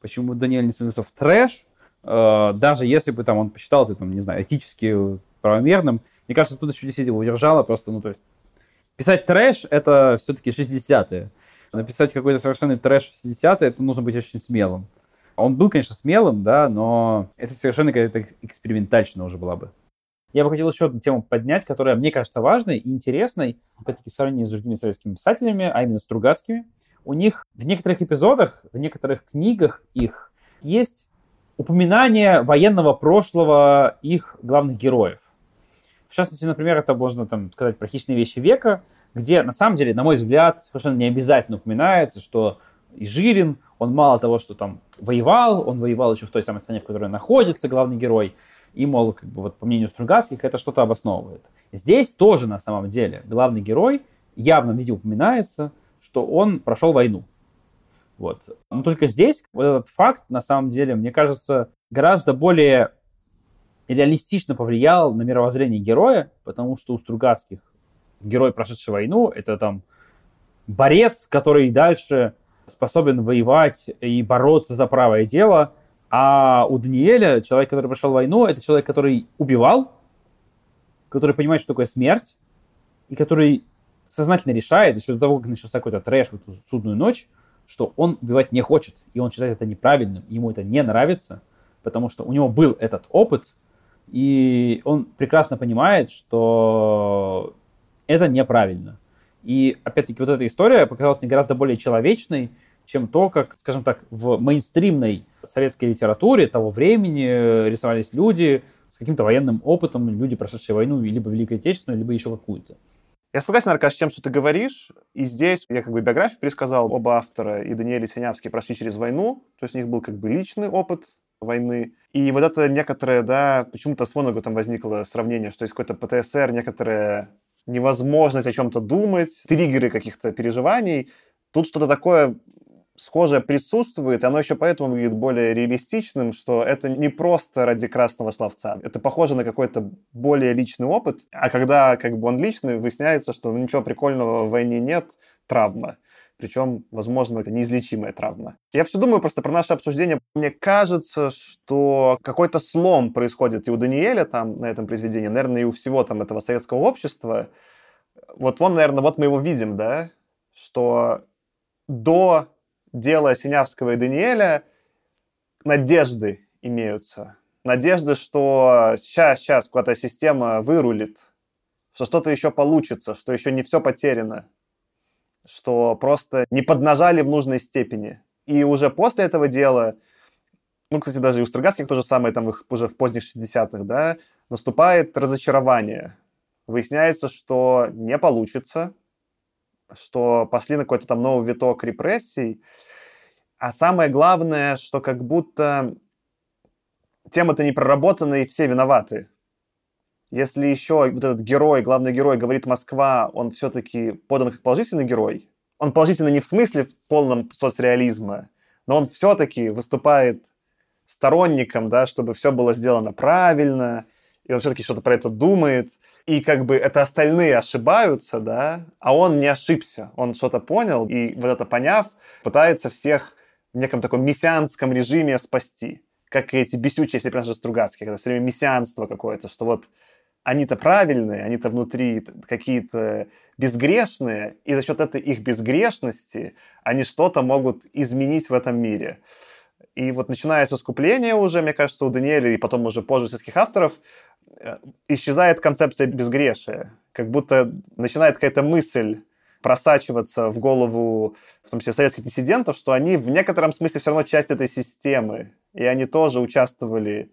[SPEAKER 3] почему Даниэль не свалился в трэш, э, даже если бы там он посчитал это, там, не знаю, этически правомерным. Мне кажется, тут еще действительно удержало просто, ну, то есть писать трэш — это все-таки 60-е. Написать какой-то совершенный трэш в 60-е — это нужно быть очень смелым. Он был, конечно, смелым, да, но это совершенно какая-то экспериментальщина уже была бы. Я бы хотел еще одну тему поднять, которая мне кажется важной и интересной, опять-таки, в сравнении с другими советскими писателями, а именно с Стругацкими. У них в некоторых эпизодах, в некоторых книгах их есть упоминание военного прошлого их главных героев. В частности, например, это можно там сказать про «Хищные вещи века», где, на самом деле, на мой взгляд, совершенно не обязательно упоминается, что и Жирин, он мало того, что там воевал, он воевал еще в той самой стране, в которой находится главный герой, и, мол, как бы вот по мнению Стругацких, это что-то обосновывает. Здесь тоже, на самом деле, главный герой явно в виде упоминается, что он прошел войну. Вот. Но только здесь вот этот факт, на самом деле, мне кажется, гораздо более реалистично повлиял на мировоззрение героя, потому что у Стругацких герой, прошедший войну, это там борец, который дальше способен воевать и бороться за правое дело. А у Даниэля, человек, который прошел войну, это человек, который убивал, который понимает, что такое смерть, и который сознательно решает, еще до того, как начался какой-то трэш в эту судную ночь, что он убивать не хочет, и он считает это неправильным, ему это не нравится, потому что у него был этот опыт, и он прекрасно понимает, что это неправильно. И, опять-таки, вот эта история показалась мне гораздо более человечной, чем то, как, скажем так, в мейнстримной советской литературе того времени рисовались люди с каким-то военным опытом, люди, прошедшие войну, либо Великую Отечественную, либо еще какую-то.
[SPEAKER 2] Я согласен, Аркаш, с тем, что ты говоришь. И здесь я как бы биографию пересказал. Оба автора, и Даниэль, и Синявский, прошли через войну. То есть у них был как бы личный опыт войны. И вот это некоторое, да, почему-то с Воногу там возникло сравнение, что есть какой-то ПТСР, некоторое невозможность о чем-то думать, триггеры каких-то переживаний. Тут что-то такое схожее присутствует, и оно еще поэтому выглядит более реалистичным, что это не просто ради красного словца. Это похоже на какой-то более личный опыт, а когда как бы он личный, выясняется, что ну, ничего прикольного в войне нет, травма. Причем, возможно, это неизлечимая травма. Я все думаю просто про наше обсуждение. Мне кажется, что какой-то слом происходит и у Даниэля там на этом произведении, наверное, и у всего там этого советского общества. Вот он, наверное, вот мы его видим, да, что до дела Синявского и Даниэля надежды имеются. Надежды, что сейчас, сейчас какая-то система вырулит, что что-то еще получится, что еще не все потеряно что просто не поднажали в нужной степени. И уже после этого дела, ну, кстати, даже и у Стругацких то же самое, там их уже в поздних 60-х, да, наступает разочарование. Выясняется, что не получится, что пошли на какой-то там новый виток репрессий. А самое главное, что как будто тема-то не проработана, и все виноваты. Если еще вот этот герой, главный герой говорит Москва, он все-таки подан как положительный герой, он положительный не в смысле полном соцреализма, но он все-таки выступает сторонником, да, чтобы все было сделано правильно, и он все-таки что-то про это думает, и как бы это остальные ошибаются, да, а он не ошибся, он что-то понял, и вот это поняв, пытается всех в неком таком мессианском режиме спасти. Как эти бесючие все персонажи Стругацкие, когда все время мессианство какое-то, что вот они-то правильные, они-то внутри какие-то безгрешные, и за счет этой их безгрешности они что-то могут изменить в этом мире. И вот начиная с искупления уже, мне кажется, у Даниэля и потом уже позже сельских авторов э, исчезает концепция безгрешия. Как будто начинает какая-то мысль просачиваться в голову, в том числе советских диссидентов, что они в некотором смысле все равно часть этой системы. И они тоже участвовали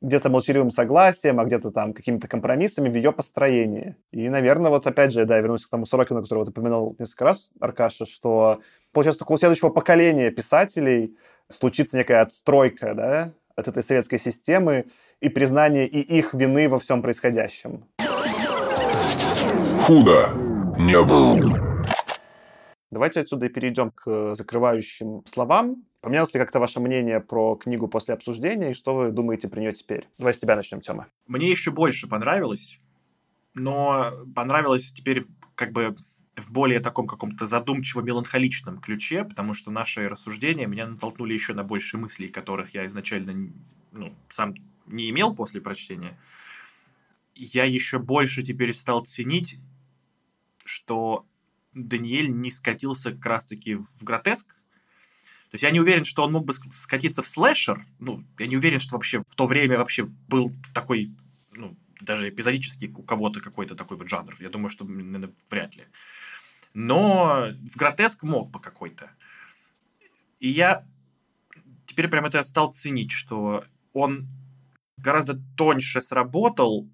[SPEAKER 2] где-то молчаливым согласием, а где-то там какими-то компромиссами в ее построении. И, наверное, вот опять же, да, вернусь к тому Сорокину, которого ты упоминал несколько раз, Аркаша, что получается, у следующего поколения писателей случится некая отстройка, да, от этой советской системы и признание и их вины во всем происходящем.
[SPEAKER 1] Худо не было.
[SPEAKER 2] Давайте отсюда и перейдем к закрывающим словам. Поменялось ли как-то ваше мнение про книгу после обсуждения, и что вы думаете про нее теперь? Давай с тебя начнем, Тёма.
[SPEAKER 4] Мне еще больше понравилось, но понравилось теперь как бы в более таком каком-то задумчиво-меланхоличном ключе, потому что наши рассуждения меня натолкнули еще на больше мыслей, которых я изначально ну, сам не имел после прочтения. Я еще больше теперь стал ценить, что Даниэль не скатился как раз-таки в гротеск. То есть я не уверен, что он мог бы скатиться в слэшер. Ну, я не уверен, что вообще в то время вообще был такой, ну, даже эпизодический у кого-то какой-то такой вот жанр. Я думаю, что наверное, вряд ли. Но в гротеск мог бы какой-то. И я теперь прям это стал ценить, что он гораздо тоньше сработал,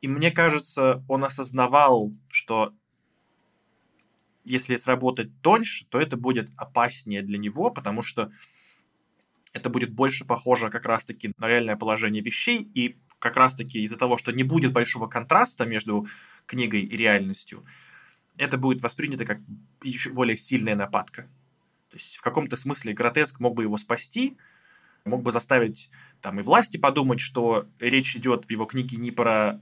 [SPEAKER 4] и мне кажется, он осознавал, что если сработать тоньше, то это будет опаснее для него, потому что это будет больше похоже как раз-таки на реальное положение вещей, и как раз-таки из-за того, что не будет большого контраста между книгой и реальностью, это будет воспринято как еще более сильная нападка. То есть в каком-то смысле гротеск мог бы его спасти, мог бы заставить там и власти подумать, что речь идет в его книге не про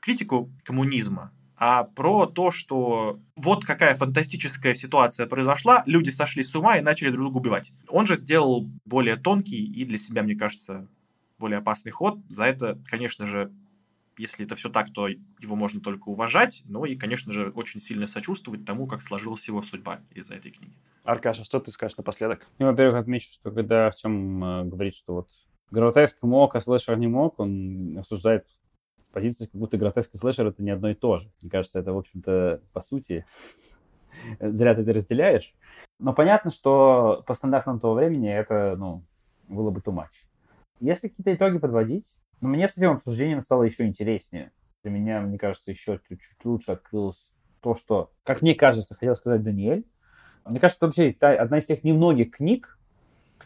[SPEAKER 4] критику коммунизма, а про то, что вот какая фантастическая ситуация произошла, люди сошли с ума и начали друг друга убивать. Он же сделал более тонкий и для себя, мне кажется, более опасный ход. За это, конечно же, если это все так, то его можно только уважать, но и, конечно же, очень сильно сочувствовать тому, как сложилась его судьба из-за этой книги.
[SPEAKER 2] Аркаша, что ты скажешь напоследок?
[SPEAKER 3] Ну, во-первых, отмечу, что когда в чем э, говорит, что вот гротеск мог, а слэшер не мог, он осуждает позиции, как будто гротеск и слэшер это не одно и то же. Мне кажется, это, в общем-то, по сути, [laughs] зря ты это разделяешь. Но понятно, что по стандартам того времени это, ну, было бы too much. Если какие-то итоги подводить, ну, мне с этим обсуждением стало еще интереснее. Для меня, мне кажется, еще чуть-чуть лучше открылось то, что, как мне кажется, хотел сказать Даниэль. Мне кажется, это вообще одна из тех немногих книг,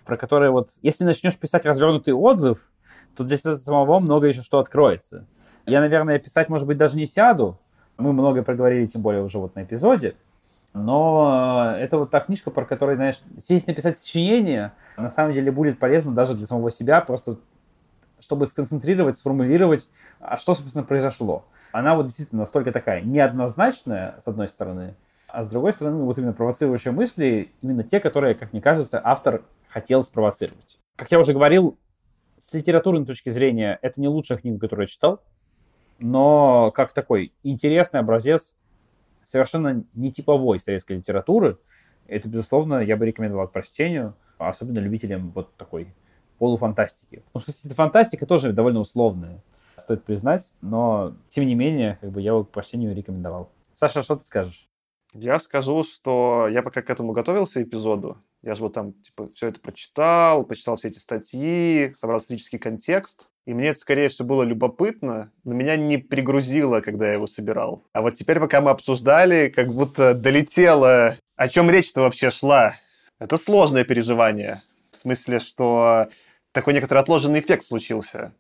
[SPEAKER 3] про которые вот, если начнешь писать развернутый отзыв, то для себя самого много еще что откроется. Я, наверное, писать, может быть, даже не сяду. Мы много проговорили, тем более уже вот на эпизоде. Но это вот та книжка, про которую, знаешь, сесть написать сочинение, на самом деле будет полезно даже для самого себя, просто чтобы сконцентрировать, сформулировать, а что, собственно, произошло. Она вот действительно настолько такая неоднозначная, с одной стороны, а с другой стороны, вот именно провоцирующие мысли, именно те, которые, как мне кажется, автор хотел спровоцировать. Как я уже говорил, с литературной точки зрения, это не лучшая книга, которую я читал но как такой интересный образец совершенно не типовой советской литературы. Это, безусловно, я бы рекомендовал к прочтению, особенно любителям вот такой полуфантастики. Потому что фантастика тоже довольно условная, стоит признать, но, тем не менее, как бы я его к прочтению рекомендовал. Саша, что ты скажешь?
[SPEAKER 2] Я скажу, что я пока к этому готовился эпизоду, я же вот там, типа, все это прочитал, почитал все эти статьи, собрал исторический контекст, и мне это, скорее всего, было любопытно, но меня не пригрузило, когда я его собирал. А вот теперь, пока мы обсуждали, как будто долетело, о чем речь-то вообще шла. Это сложное переживание. В смысле, что такой некоторый отложенный эффект случился.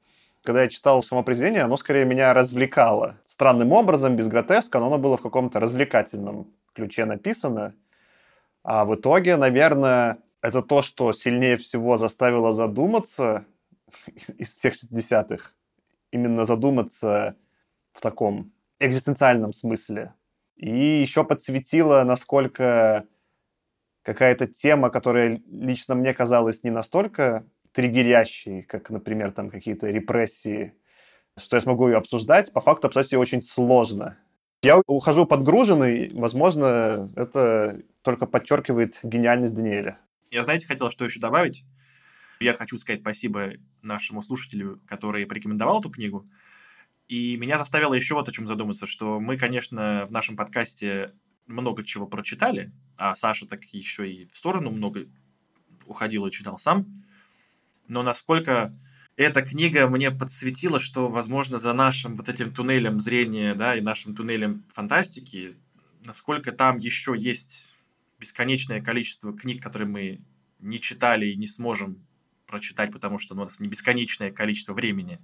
[SPEAKER 2] Когда я читал само произведение, оно скорее меня развлекало. Странным образом, без гротеска, но оно было в каком-то развлекательном ключе написано. А в итоге, наверное, это то, что сильнее всего заставило задуматься из всех 60-х. Именно задуматься в таком экзистенциальном смысле. И еще подсветило, насколько какая-то тема, которая лично мне казалась не настолько триггерящей, как, например, там какие-то репрессии что я смогу ее обсуждать. По факту обсуждать ее очень сложно. Я ухожу подгруженный, возможно, это только подчеркивает гениальность Даниэля.
[SPEAKER 4] Я, знаете, хотел что еще добавить. Я хочу сказать спасибо нашему слушателю, который порекомендовал эту книгу. И меня заставило еще вот о чем задуматься, что мы, конечно, в нашем подкасте много чего прочитали, а Саша так еще и в сторону много уходил и читал сам. Но насколько эта книга мне подсветила, что, возможно, за нашим вот этим туннелем зрения, да, и нашим туннелем фантастики, насколько там еще есть бесконечное количество книг, которые мы не читали и не сможем прочитать, потому что ну, у нас не бесконечное количество времени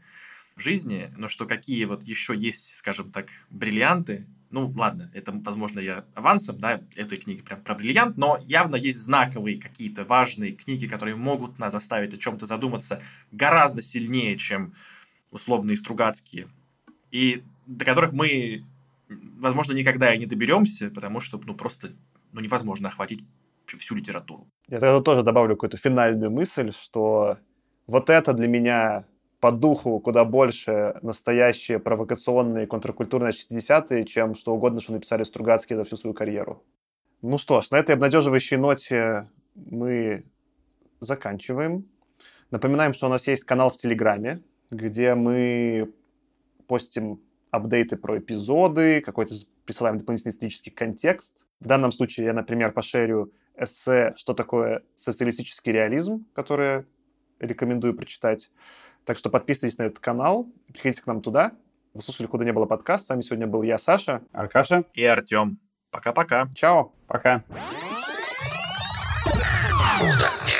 [SPEAKER 4] в жизни, но что какие вот еще есть, скажем так, бриллианты, ну, ладно, это, возможно, я авансом, да, этой книги прям про бриллиант, но явно есть знаковые какие-то важные книги, которые могут нас заставить о чем-то задуматься гораздо сильнее, чем условные Стругацкие, и до которых мы, возможно, никогда и не доберемся, потому что, ну, просто ну, невозможно охватить всю литературу.
[SPEAKER 2] Я тогда тоже добавлю какую-то финальную мысль, что вот это для меня по духу куда больше настоящие провокационные контркультурные 60-е, чем что угодно, что написали Стругацкие за всю свою карьеру. Ну что ж, на этой обнадеживающей ноте мы заканчиваем. Напоминаем, что у нас есть канал в Телеграме, где мы постим апдейты про эпизоды, какой-то присылаем дополнительный исторический контекст. В данном случае я, например, пошерю эссе «Что такое социалистический реализм», которое рекомендую прочитать. Так что подписывайтесь на этот канал, приходите к нам туда. Вы слушали «Куда не было» подкаст. С вами сегодня был я, Саша.
[SPEAKER 3] Аркаша.
[SPEAKER 4] И Артем. Пока-пока.
[SPEAKER 2] Чао.
[SPEAKER 3] Пока.
[SPEAKER 1] Куда не